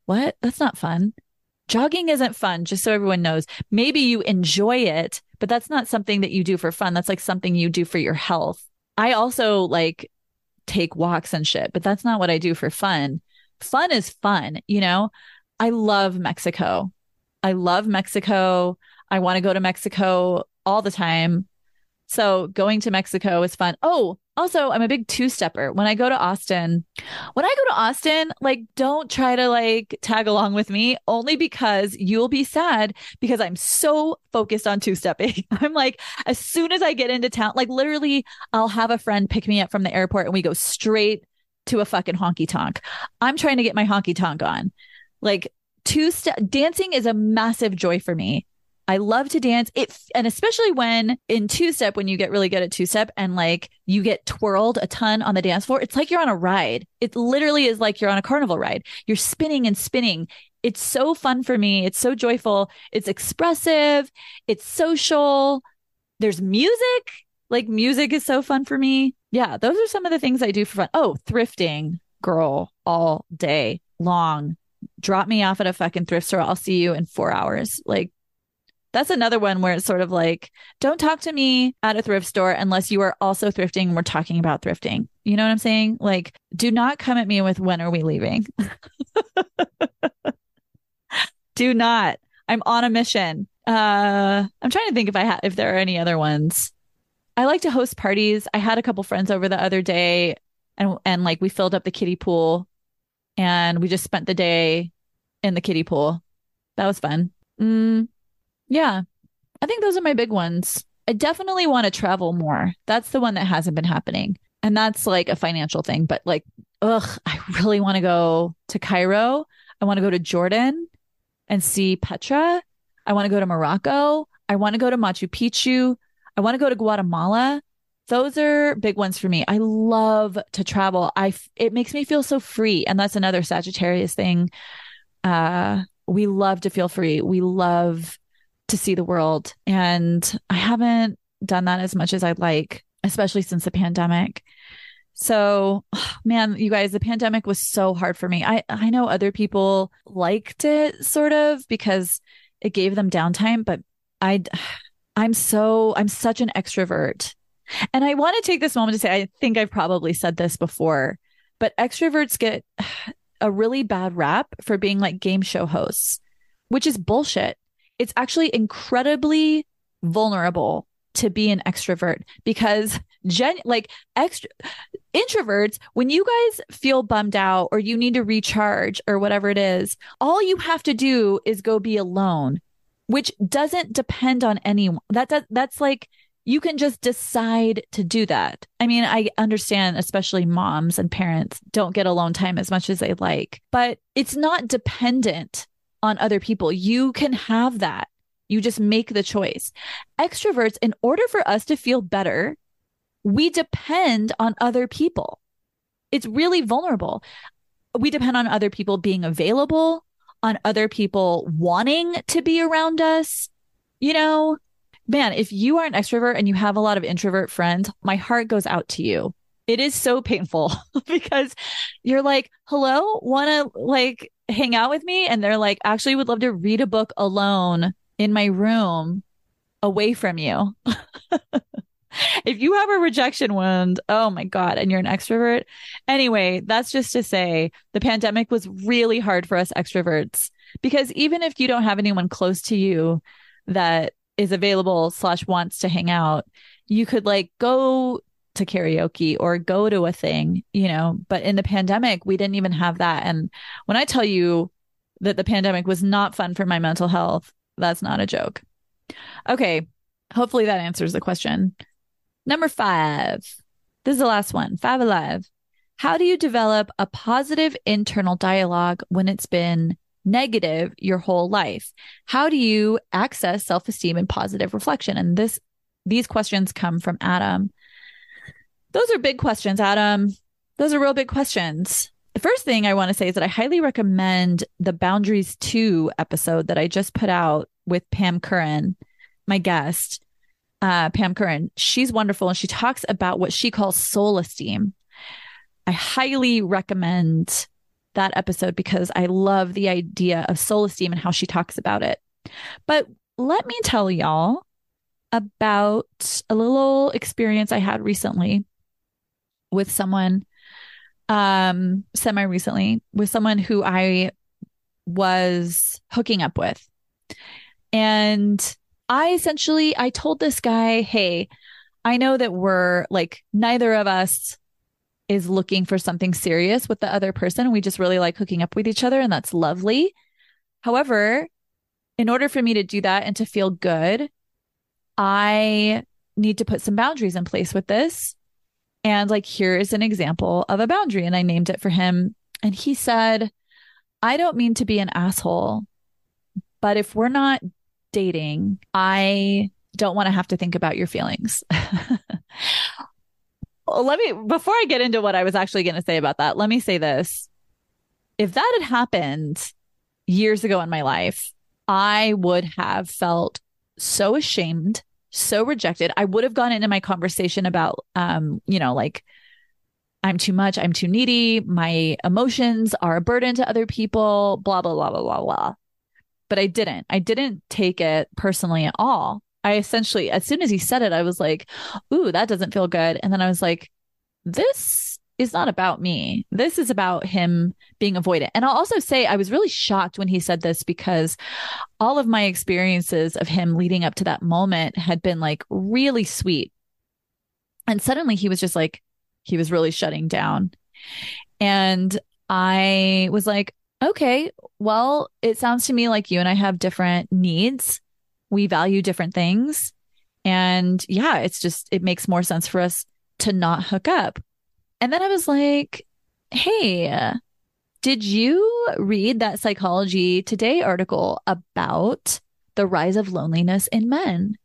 what? That's not fun. Jogging isn't fun, just so everyone knows. Maybe you enjoy it, but that's not something that you do for fun. That's like something you do for your health. I also like take walks and shit, but that's not what I do for fun. Fun is fun, you know? I love Mexico. I love Mexico. I want to go to Mexico all the time. So going to Mexico is fun. Oh, also, I'm a big two stepper. When I go to Austin, when I go to Austin, like, don't try to like tag along with me only because you'll be sad because I'm so focused on two stepping. I'm like, as soon as I get into town, like, literally, I'll have a friend pick me up from the airport and we go straight to a fucking honky tonk. I'm trying to get my honky tonk on. Like, two step dancing is a massive joy for me. I love to dance. It and especially when in two step, when you get really good at two step and like you get twirled a ton on the dance floor, it's like you're on a ride. It literally is like you're on a carnival ride. You're spinning and spinning. It's so fun for me. It's so joyful. It's expressive. It's social. There's music. Like music is so fun for me. Yeah, those are some of the things I do for fun. Oh, thrifting, girl, all day long. Drop me off at a fucking thrift store. I'll see you in four hours. Like that's another one where it's sort of like, don't talk to me at a thrift store unless you are also thrifting. And We're talking about thrifting. You know what I'm saying? Like, do not come at me with when are we leaving? do not. I'm on a mission. Uh, I'm trying to think if I have if there are any other ones. I like to host parties. I had a couple friends over the other day and and like we filled up the kiddie pool and we just spent the day in the kiddie pool. That was fun. Mm, yeah. I think those are my big ones. I definitely want to travel more. That's the one that hasn't been happening. And that's like a financial thing, but like, ugh, I really want to go to Cairo. I want to go to Jordan and see Petra. I want to go to Morocco. I want to go to Machu Picchu. I want to go to Guatemala. Those are big ones for me. I love to travel. I it makes me feel so free, and that's another Sagittarius thing. Uh, we love to feel free. We love to see the world. And I haven't done that as much as I'd like, especially since the pandemic. So, man, you guys, the pandemic was so hard for me. I, I know other people liked it sort of because it gave them downtime, but I, I'm so, I'm such an extrovert. And I want to take this moment to say, I think I've probably said this before, but extroverts get a really bad rap for being like game show hosts, which is bullshit it's actually incredibly vulnerable to be an extrovert because gen like extra introverts when you guys feel bummed out or you need to recharge or whatever it is all you have to do is go be alone which doesn't depend on anyone. That does that's like you can just decide to do that. I mean i understand especially moms and parents don't get alone time as much as they like but it's not dependent on other people. You can have that. You just make the choice. Extroverts, in order for us to feel better, we depend on other people. It's really vulnerable. We depend on other people being available, on other people wanting to be around us. You know, man, if you are an extrovert and you have a lot of introvert friends, my heart goes out to you. It is so painful because you're like, hello, want to like hang out with me and they're like, actually would love to read a book alone in my room away from you. if you have a rejection wound, oh my God, and you're an extrovert. Anyway, that's just to say the pandemic was really hard for us extroverts because even if you don't have anyone close to you that is available slash wants to hang out, you could like go to karaoke or go to a thing, you know, but in the pandemic, we didn't even have that. And when I tell you that the pandemic was not fun for my mental health, that's not a joke. Okay. Hopefully that answers the question. Number five. This is the last one. Five alive. How do you develop a positive internal dialogue when it's been negative your whole life? How do you access self-esteem and positive reflection? And this these questions come from Adam. Those are big questions, Adam. Those are real big questions. The first thing I want to say is that I highly recommend the Boundaries 2 episode that I just put out with Pam Curran, my guest, uh, Pam Curran. She's wonderful and she talks about what she calls soul esteem. I highly recommend that episode because I love the idea of soul esteem and how she talks about it. But let me tell y'all about a little experience I had recently with someone um semi recently with someone who I was hooking up with. And I essentially I told this guy, "Hey, I know that we're like neither of us is looking for something serious with the other person. We just really like hooking up with each other and that's lovely. However, in order for me to do that and to feel good, I need to put some boundaries in place with this. And like, here is an example of a boundary. And I named it for him. And he said, I don't mean to be an asshole, but if we're not dating, I don't want to have to think about your feelings. let me, before I get into what I was actually going to say about that, let me say this. If that had happened years ago in my life, I would have felt so ashamed, so rejected. I would have gone into my conversation about, um, you know, like, I'm too much, I'm too needy, my emotions are a burden to other people, blah, blah, blah, blah, blah, blah. But I didn't. I didn't take it personally at all. I essentially, as soon as he said it, I was like, ooh, that doesn't feel good. And then I was like, this is not about me. This is about him being avoidant. And I'll also say I was really shocked when he said this because all of my experiences of him leading up to that moment had been like really sweet. And suddenly he was just like, he was really shutting down. And I was like, okay, well, it sounds to me like you and I have different needs. We value different things. And yeah, it's just, it makes more sense for us to not hook up. And then I was like, hey, did you read that Psychology Today article about the rise of loneliness in men?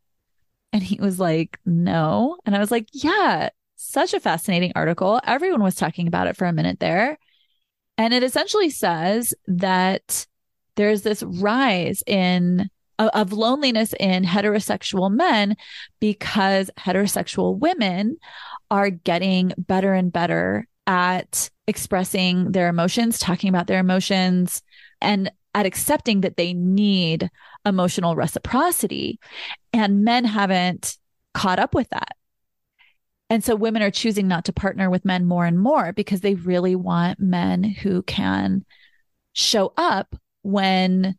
And he was like, no. And I was like, yeah, such a fascinating article. Everyone was talking about it for a minute there. And it essentially says that there's this rise in of loneliness in heterosexual men because heterosexual women are getting better and better at expressing their emotions, talking about their emotions, and at accepting that they need emotional reciprocity. And men haven't caught up with that. And so women are choosing not to partner with men more and more because they really want men who can show up when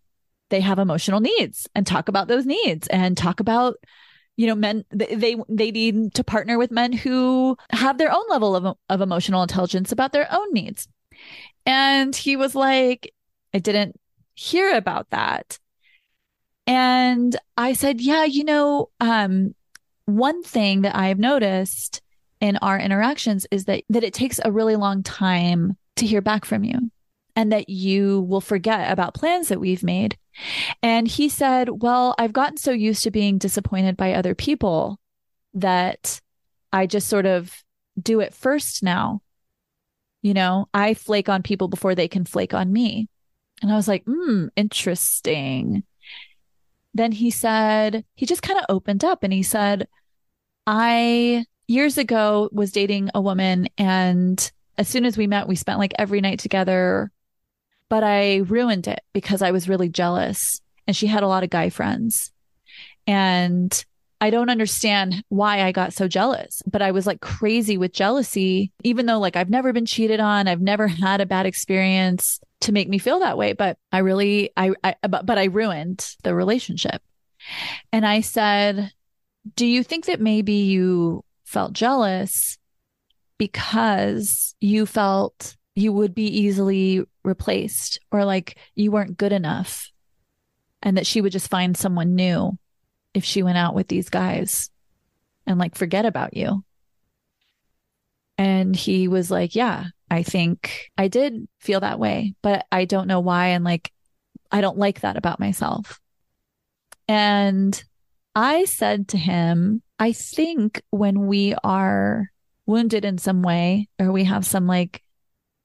they have emotional needs and talk about those needs and talk about you know men they they need to partner with men who have their own level of of emotional intelligence about their own needs. And he was like i didn't hear about that. And i said yeah you know um one thing that i've noticed in our interactions is that that it takes a really long time to hear back from you and that you will forget about plans that we've made and he said, Well, I've gotten so used to being disappointed by other people that I just sort of do it first now. You know, I flake on people before they can flake on me. And I was like, hmm, interesting. Then he said, he just kind of opened up and he said, I years ago was dating a woman and as soon as we met, we spent like every night together but I ruined it because I was really jealous and she had a lot of guy friends. And I don't understand why I got so jealous, but I was like crazy with jealousy, even though like I've never been cheated on. I've never had a bad experience to make me feel that way. But I really, I, I but, but I ruined the relationship. And I said, do you think that maybe you felt jealous because you felt you would be easily replaced or like you weren't good enough and that she would just find someone new if she went out with these guys and like forget about you. And he was like, Yeah, I think I did feel that way, but I don't know why. And like, I don't like that about myself. And I said to him, I think when we are wounded in some way or we have some like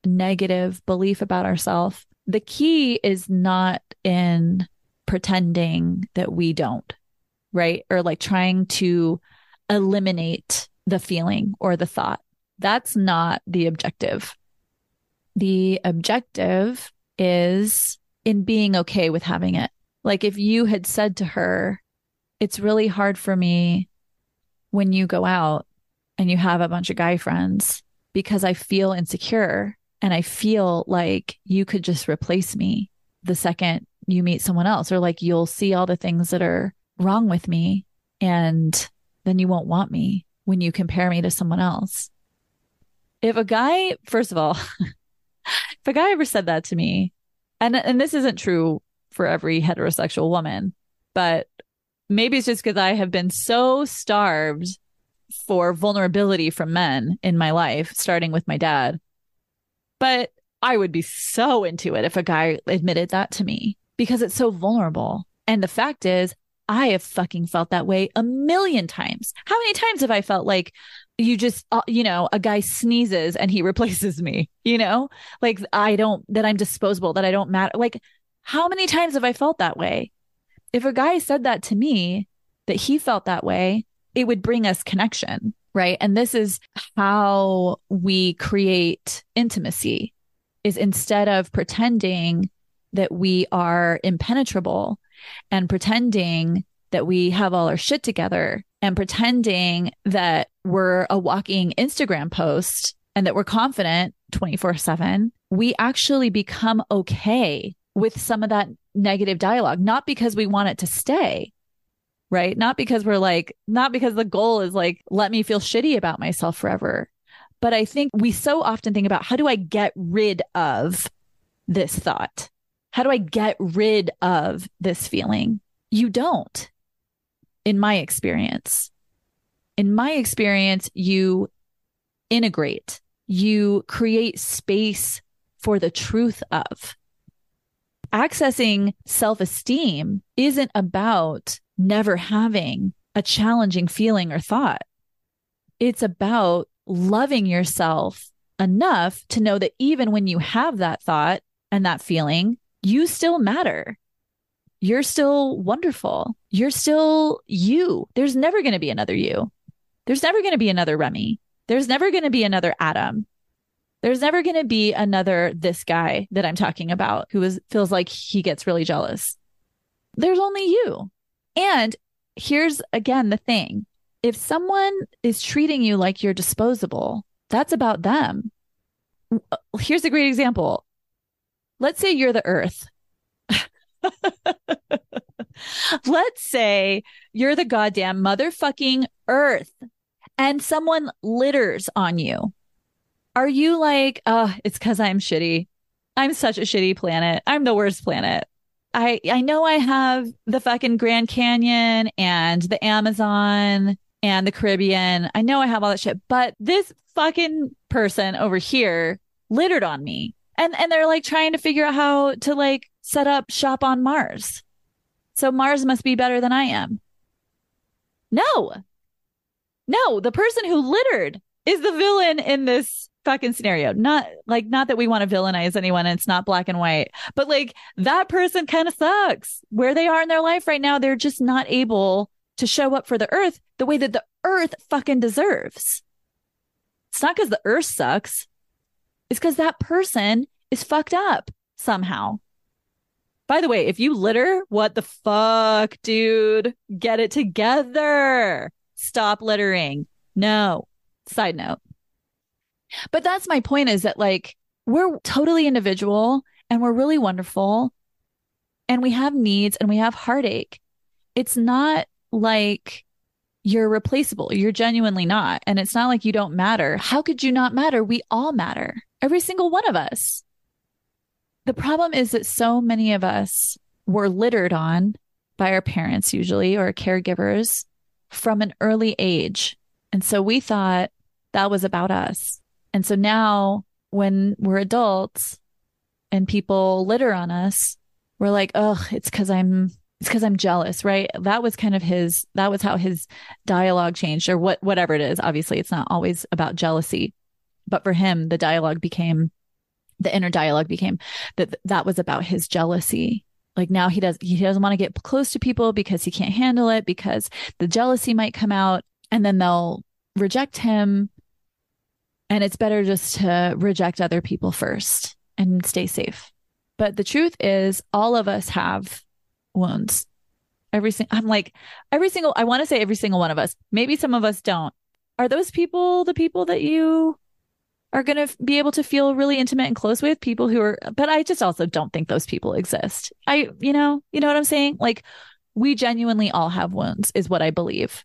negative belief about ourselves, the key is not in pretending that we don't, right? Or like trying to eliminate the feeling or the thought. That's not the objective. The objective is in being okay with having it. Like if you had said to her, it's really hard for me when you go out and you have a bunch of guy friends because I feel insecure and I feel like you could just replace me the second you meet someone else, or like you'll see all the things that are wrong with me and then you won't want me when you compare me to someone else. If a guy, first of all, if a guy ever said that to me, and and this isn't true for every heterosexual woman, but maybe it's just because I have been so starved for vulnerability from men in my life, starting with my dad. But I would be so into it if a guy admitted that to me because it's so vulnerable. And the fact is, I have fucking felt that way a million times. How many times have I felt like you just, uh, you know, a guy sneezes and he replaces me, you know, like I don't, that I'm disposable, that I don't matter. Like, how many times have I felt that way? If a guy said that to me, that he felt that way, it would bring us connection, right? And this is how we create intimacy is instead of pretending that we are impenetrable and pretending that we have all our shit together and pretending that we're a walking Instagram post and that we're confident 24 7, we actually become okay with some of that negative dialogue, not because we want it to stay, right? Not because we're like, not because the goal is like, let me feel shitty about myself forever. But I think we so often think about how do I get rid of this thought? How do I get rid of this feeling? You don't, in my experience. In my experience, you integrate, you create space for the truth of. Accessing self esteem isn't about never having a challenging feeling or thought. It's about loving yourself enough to know that even when you have that thought and that feeling, you still matter. You're still wonderful. You're still you. There's never going to be another you. There's never going to be another Remy. There's never going to be another Adam. There's never going to be another this guy that I'm talking about who is feels like he gets really jealous. There's only you. And here's again the thing. If someone is treating you like you're disposable, that's about them. Uh, here's a great example. Let's say you're the earth. Let's say you're the goddamn motherfucking earth and someone litters on you. Are you like, oh, it's because I'm shitty. I'm such a shitty planet. I'm the worst planet. I I know I have the fucking Grand Canyon and the Amazon and the Caribbean. I know I have all that shit, but this fucking person over here littered on me. And and they're like trying to figure out how to like set up shop on Mars. So Mars must be better than I am. No. No, the person who littered is the villain in this fucking scenario. Not like not that we want to villainize anyone and it's not black and white, but like that person kind of sucks. Where they are in their life right now, they're just not able to show up for the earth the way that the earth fucking deserves. It's not because the earth sucks. It's because that person is fucked up somehow. By the way, if you litter, what the fuck, dude? Get it together. Stop littering. No. Side note. But that's my point is that like we're totally individual and we're really wonderful and we have needs and we have heartache. It's not like you're replaceable. You're genuinely not. And it's not like you don't matter. How could you not matter? We all matter. Every single one of us. The problem is that so many of us were littered on by our parents, usually, or caregivers from an early age. And so we thought that was about us. And so now when we're adults and people litter on us, we're like, oh, it's because I'm it's because I'm jealous, right? That was kind of his that was how his dialogue changed or what whatever it is. Obviously, it's not always about jealousy. But for him, the dialogue became the inner dialogue became that that was about his jealousy. Like now he does he doesn't want to get close to people because he can't handle it because the jealousy might come out and then they'll reject him and it's better just to reject other people first and stay safe. But the truth is, all of us have wounds. Every single, I'm like, every single, I want to say every single one of us. Maybe some of us don't. Are those people the people that you are going to f- be able to feel really intimate and close with? People who are, but I just also don't think those people exist. I, you know, you know what I'm saying? Like, we genuinely all have wounds, is what I believe.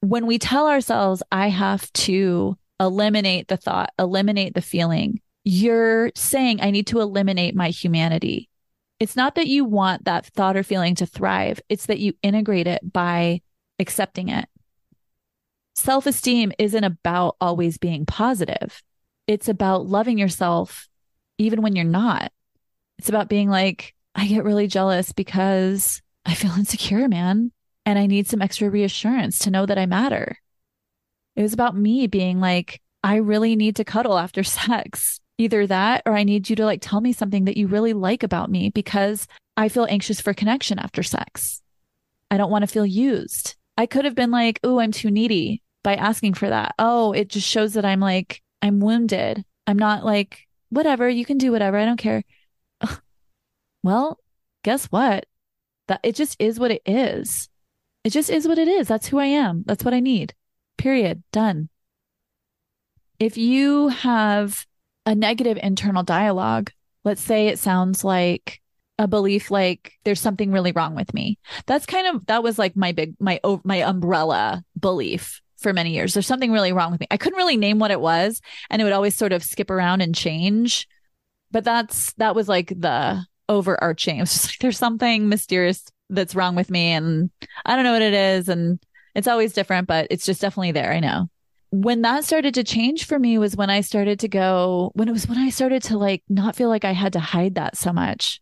When we tell ourselves, I have to eliminate the thought, eliminate the feeling, you're saying, I need to eliminate my humanity. It's not that you want that thought or feeling to thrive, it's that you integrate it by accepting it. Self esteem isn't about always being positive, it's about loving yourself even when you're not. It's about being like, I get really jealous because I feel insecure, man. And I need some extra reassurance to know that I matter. It was about me being like, I really need to cuddle after sex. Either that or I need you to like tell me something that you really like about me because I feel anxious for connection after sex. I don't want to feel used. I could have been like, oh, I'm too needy by asking for that. Oh, it just shows that I'm like, I'm wounded. I'm not like, whatever, you can do whatever. I don't care. well, guess what? That it just is what it is. It just is what it is. That's who I am. That's what I need. Period. Done. If you have a negative internal dialogue, let's say it sounds like a belief like there's something really wrong with me. That's kind of that was like my big my my umbrella belief for many years. There's something really wrong with me. I couldn't really name what it was and it would always sort of skip around and change. But that's that was like the overarching. It was just like there's something mysterious that's wrong with me and I don't know what it is and it's always different, but it's just definitely there. I know. When that started to change for me was when I started to go, when it was when I started to like not feel like I had to hide that so much.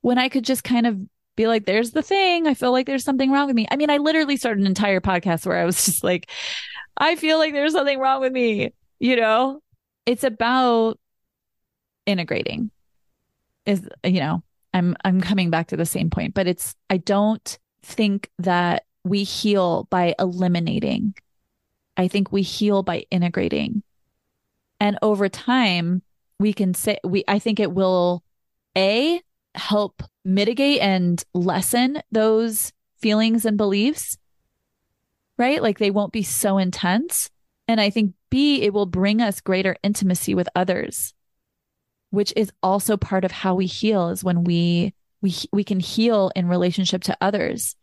When I could just kind of be like, there's the thing. I feel like there's something wrong with me. I mean, I literally started an entire podcast where I was just like, I feel like there's something wrong with me. You know, it's about integrating is, you know, I'm, I'm coming back to the same point, but it's, I don't think that we heal by eliminating. I think we heal by integrating. And over time, we can say, we, I think it will A, help mitigate and lessen those feelings and beliefs, right? Like they won't be so intense. And I think B, it will bring us greater intimacy with others, which is also part of how we heal is when we, we, we can heal in relationship to others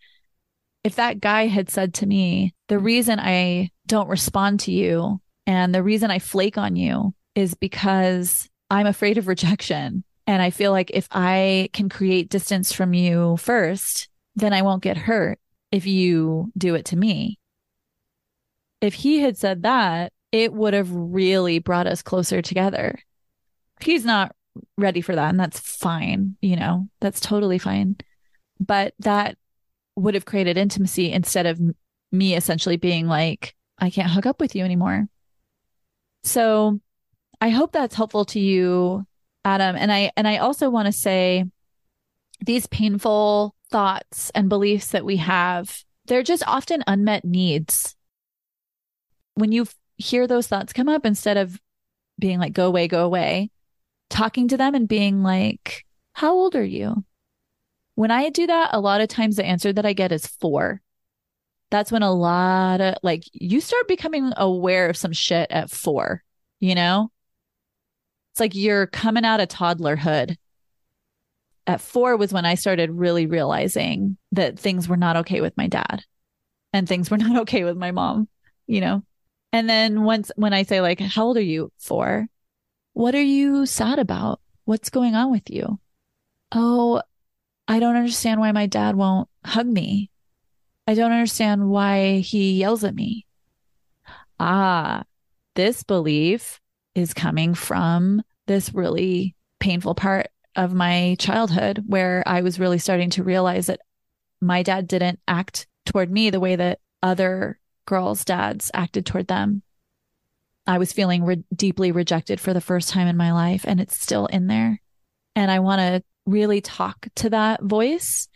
if that guy had said to me, the mm. reason I don't respond to you and the reason I flake on you is because I'm afraid of rejection. And I feel like if I can create distance from you first, then I won't get hurt if you do it to me. If he had said that, it would have really brought us closer together. He's not ready for that, and that's fine. You know, that's totally fine. But that would have created intimacy instead of me essentially being like, I can't hook up with you anymore. So I hope that's helpful to you, Adam. And I, and I also want to say these painful thoughts and beliefs that we have, they're just often unmet needs. When you hear those thoughts come up, instead of being like, go away, go away, talking to them and being like, How old are you? When I do that, a lot of times the answer that I get is four. That's when a lot of like you start becoming aware of some shit at four, you know? It's like you're coming out of toddlerhood. At four was when I started really realizing that things were not okay with my dad and things were not okay with my mom, you know? And then once when I say like, how old are you? Four. What are you sad about? What's going on with you? Oh, I don't understand why my dad won't hug me. I don't understand why he yells at me. Ah, this belief is coming from this really painful part of my childhood where I was really starting to realize that my dad didn't act toward me the way that other girls' dads acted toward them. I was feeling re- deeply rejected for the first time in my life, and it's still in there. And I want to really talk to that voice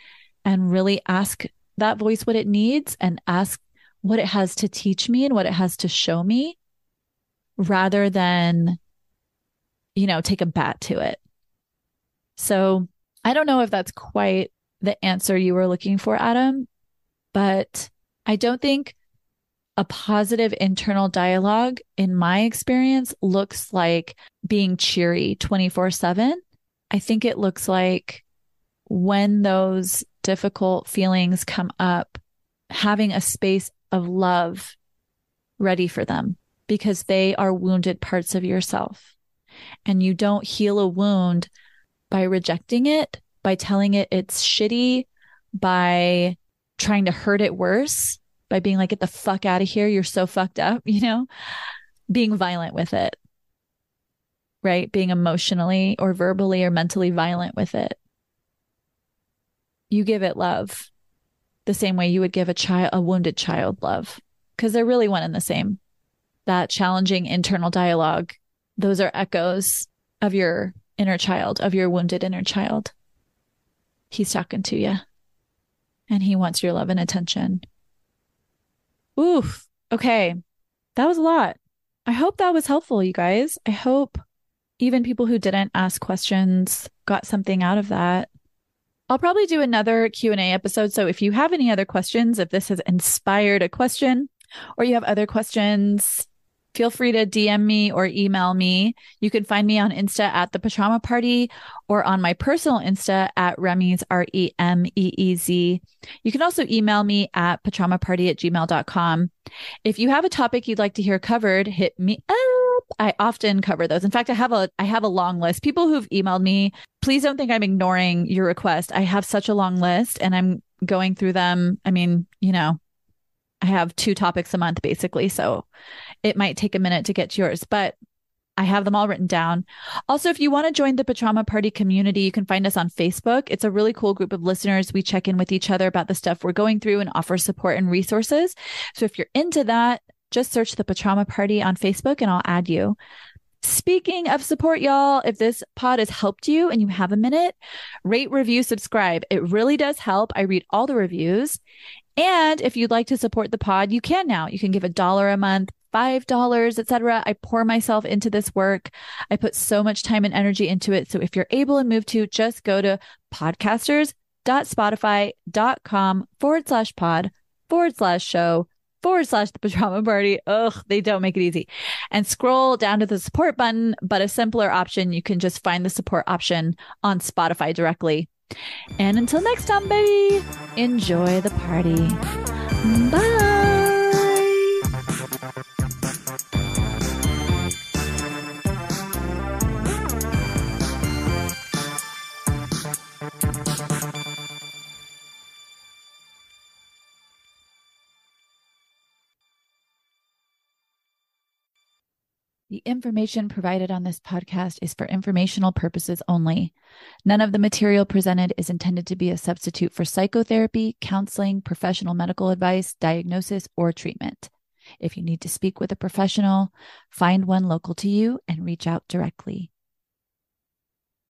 and really ask that voice what it needs and ask what it has to teach me and what it has to show me rather than, you know, take a bat to it. So I don't know if that's quite the answer you were looking for, Adam, but I don't think a positive internal dialogue, in my experience, looks like being cheery 24 7. I think it looks like when those difficult feelings come up, having a space of love ready for them because they are wounded parts of yourself. And you don't heal a wound by rejecting it, by telling it it's shitty, by trying to hurt it worse by being like, get the fuck out of here. You're so fucked up, you know, being violent with it, right? Being emotionally or verbally or mentally violent with it. You give it love the same way you would give a child, a wounded child love, because they're really one and the same. That challenging internal dialogue, those are echoes of your inner child, of your wounded inner child. He's talking to you and he wants your love and attention. Oof. Okay. That was a lot. I hope that was helpful, you guys. I hope even people who didn't ask questions got something out of that. I'll probably do another Q&A episode. So if you have any other questions, if this has inspired a question or you have other questions, feel free to DM me or email me. You can find me on Insta at the Pajama Party or on my personal Insta at Remy's R E M E E Z. You can also email me at pajamaparty at gmail.com. If you have a topic you'd like to hear covered, hit me up. I often cover those. In fact, I have a I have a long list. People who've emailed me, please don't think I'm ignoring your request. I have such a long list and I'm going through them. I mean, you know, I have two topics a month basically. So it might take a minute to get to yours, but I have them all written down. Also, if you want to join the Pajama Party community, you can find us on Facebook. It's a really cool group of listeners. We check in with each other about the stuff we're going through and offer support and resources. So if you're into that, just search the Pajama Party on Facebook and I'll add you. Speaking of support, y'all, if this pod has helped you and you have a minute, rate, review, subscribe. It really does help. I read all the reviews. And if you'd like to support the pod, you can now. You can give a dollar a month, $5, etc. I pour myself into this work. I put so much time and energy into it. So if you're able and move to, just go to podcasters.spotify.com forward slash pod forward slash show forward slash the pajama party. Ugh, they don't make it easy. And scroll down to the support button, but a simpler option, you can just find the support option on Spotify directly. And until next time, baby, enjoy the party. Bye. The information provided on this podcast is for informational purposes only. None of the material presented is intended to be a substitute for psychotherapy, counseling, professional medical advice, diagnosis, or treatment. If you need to speak with a professional, find one local to you and reach out directly.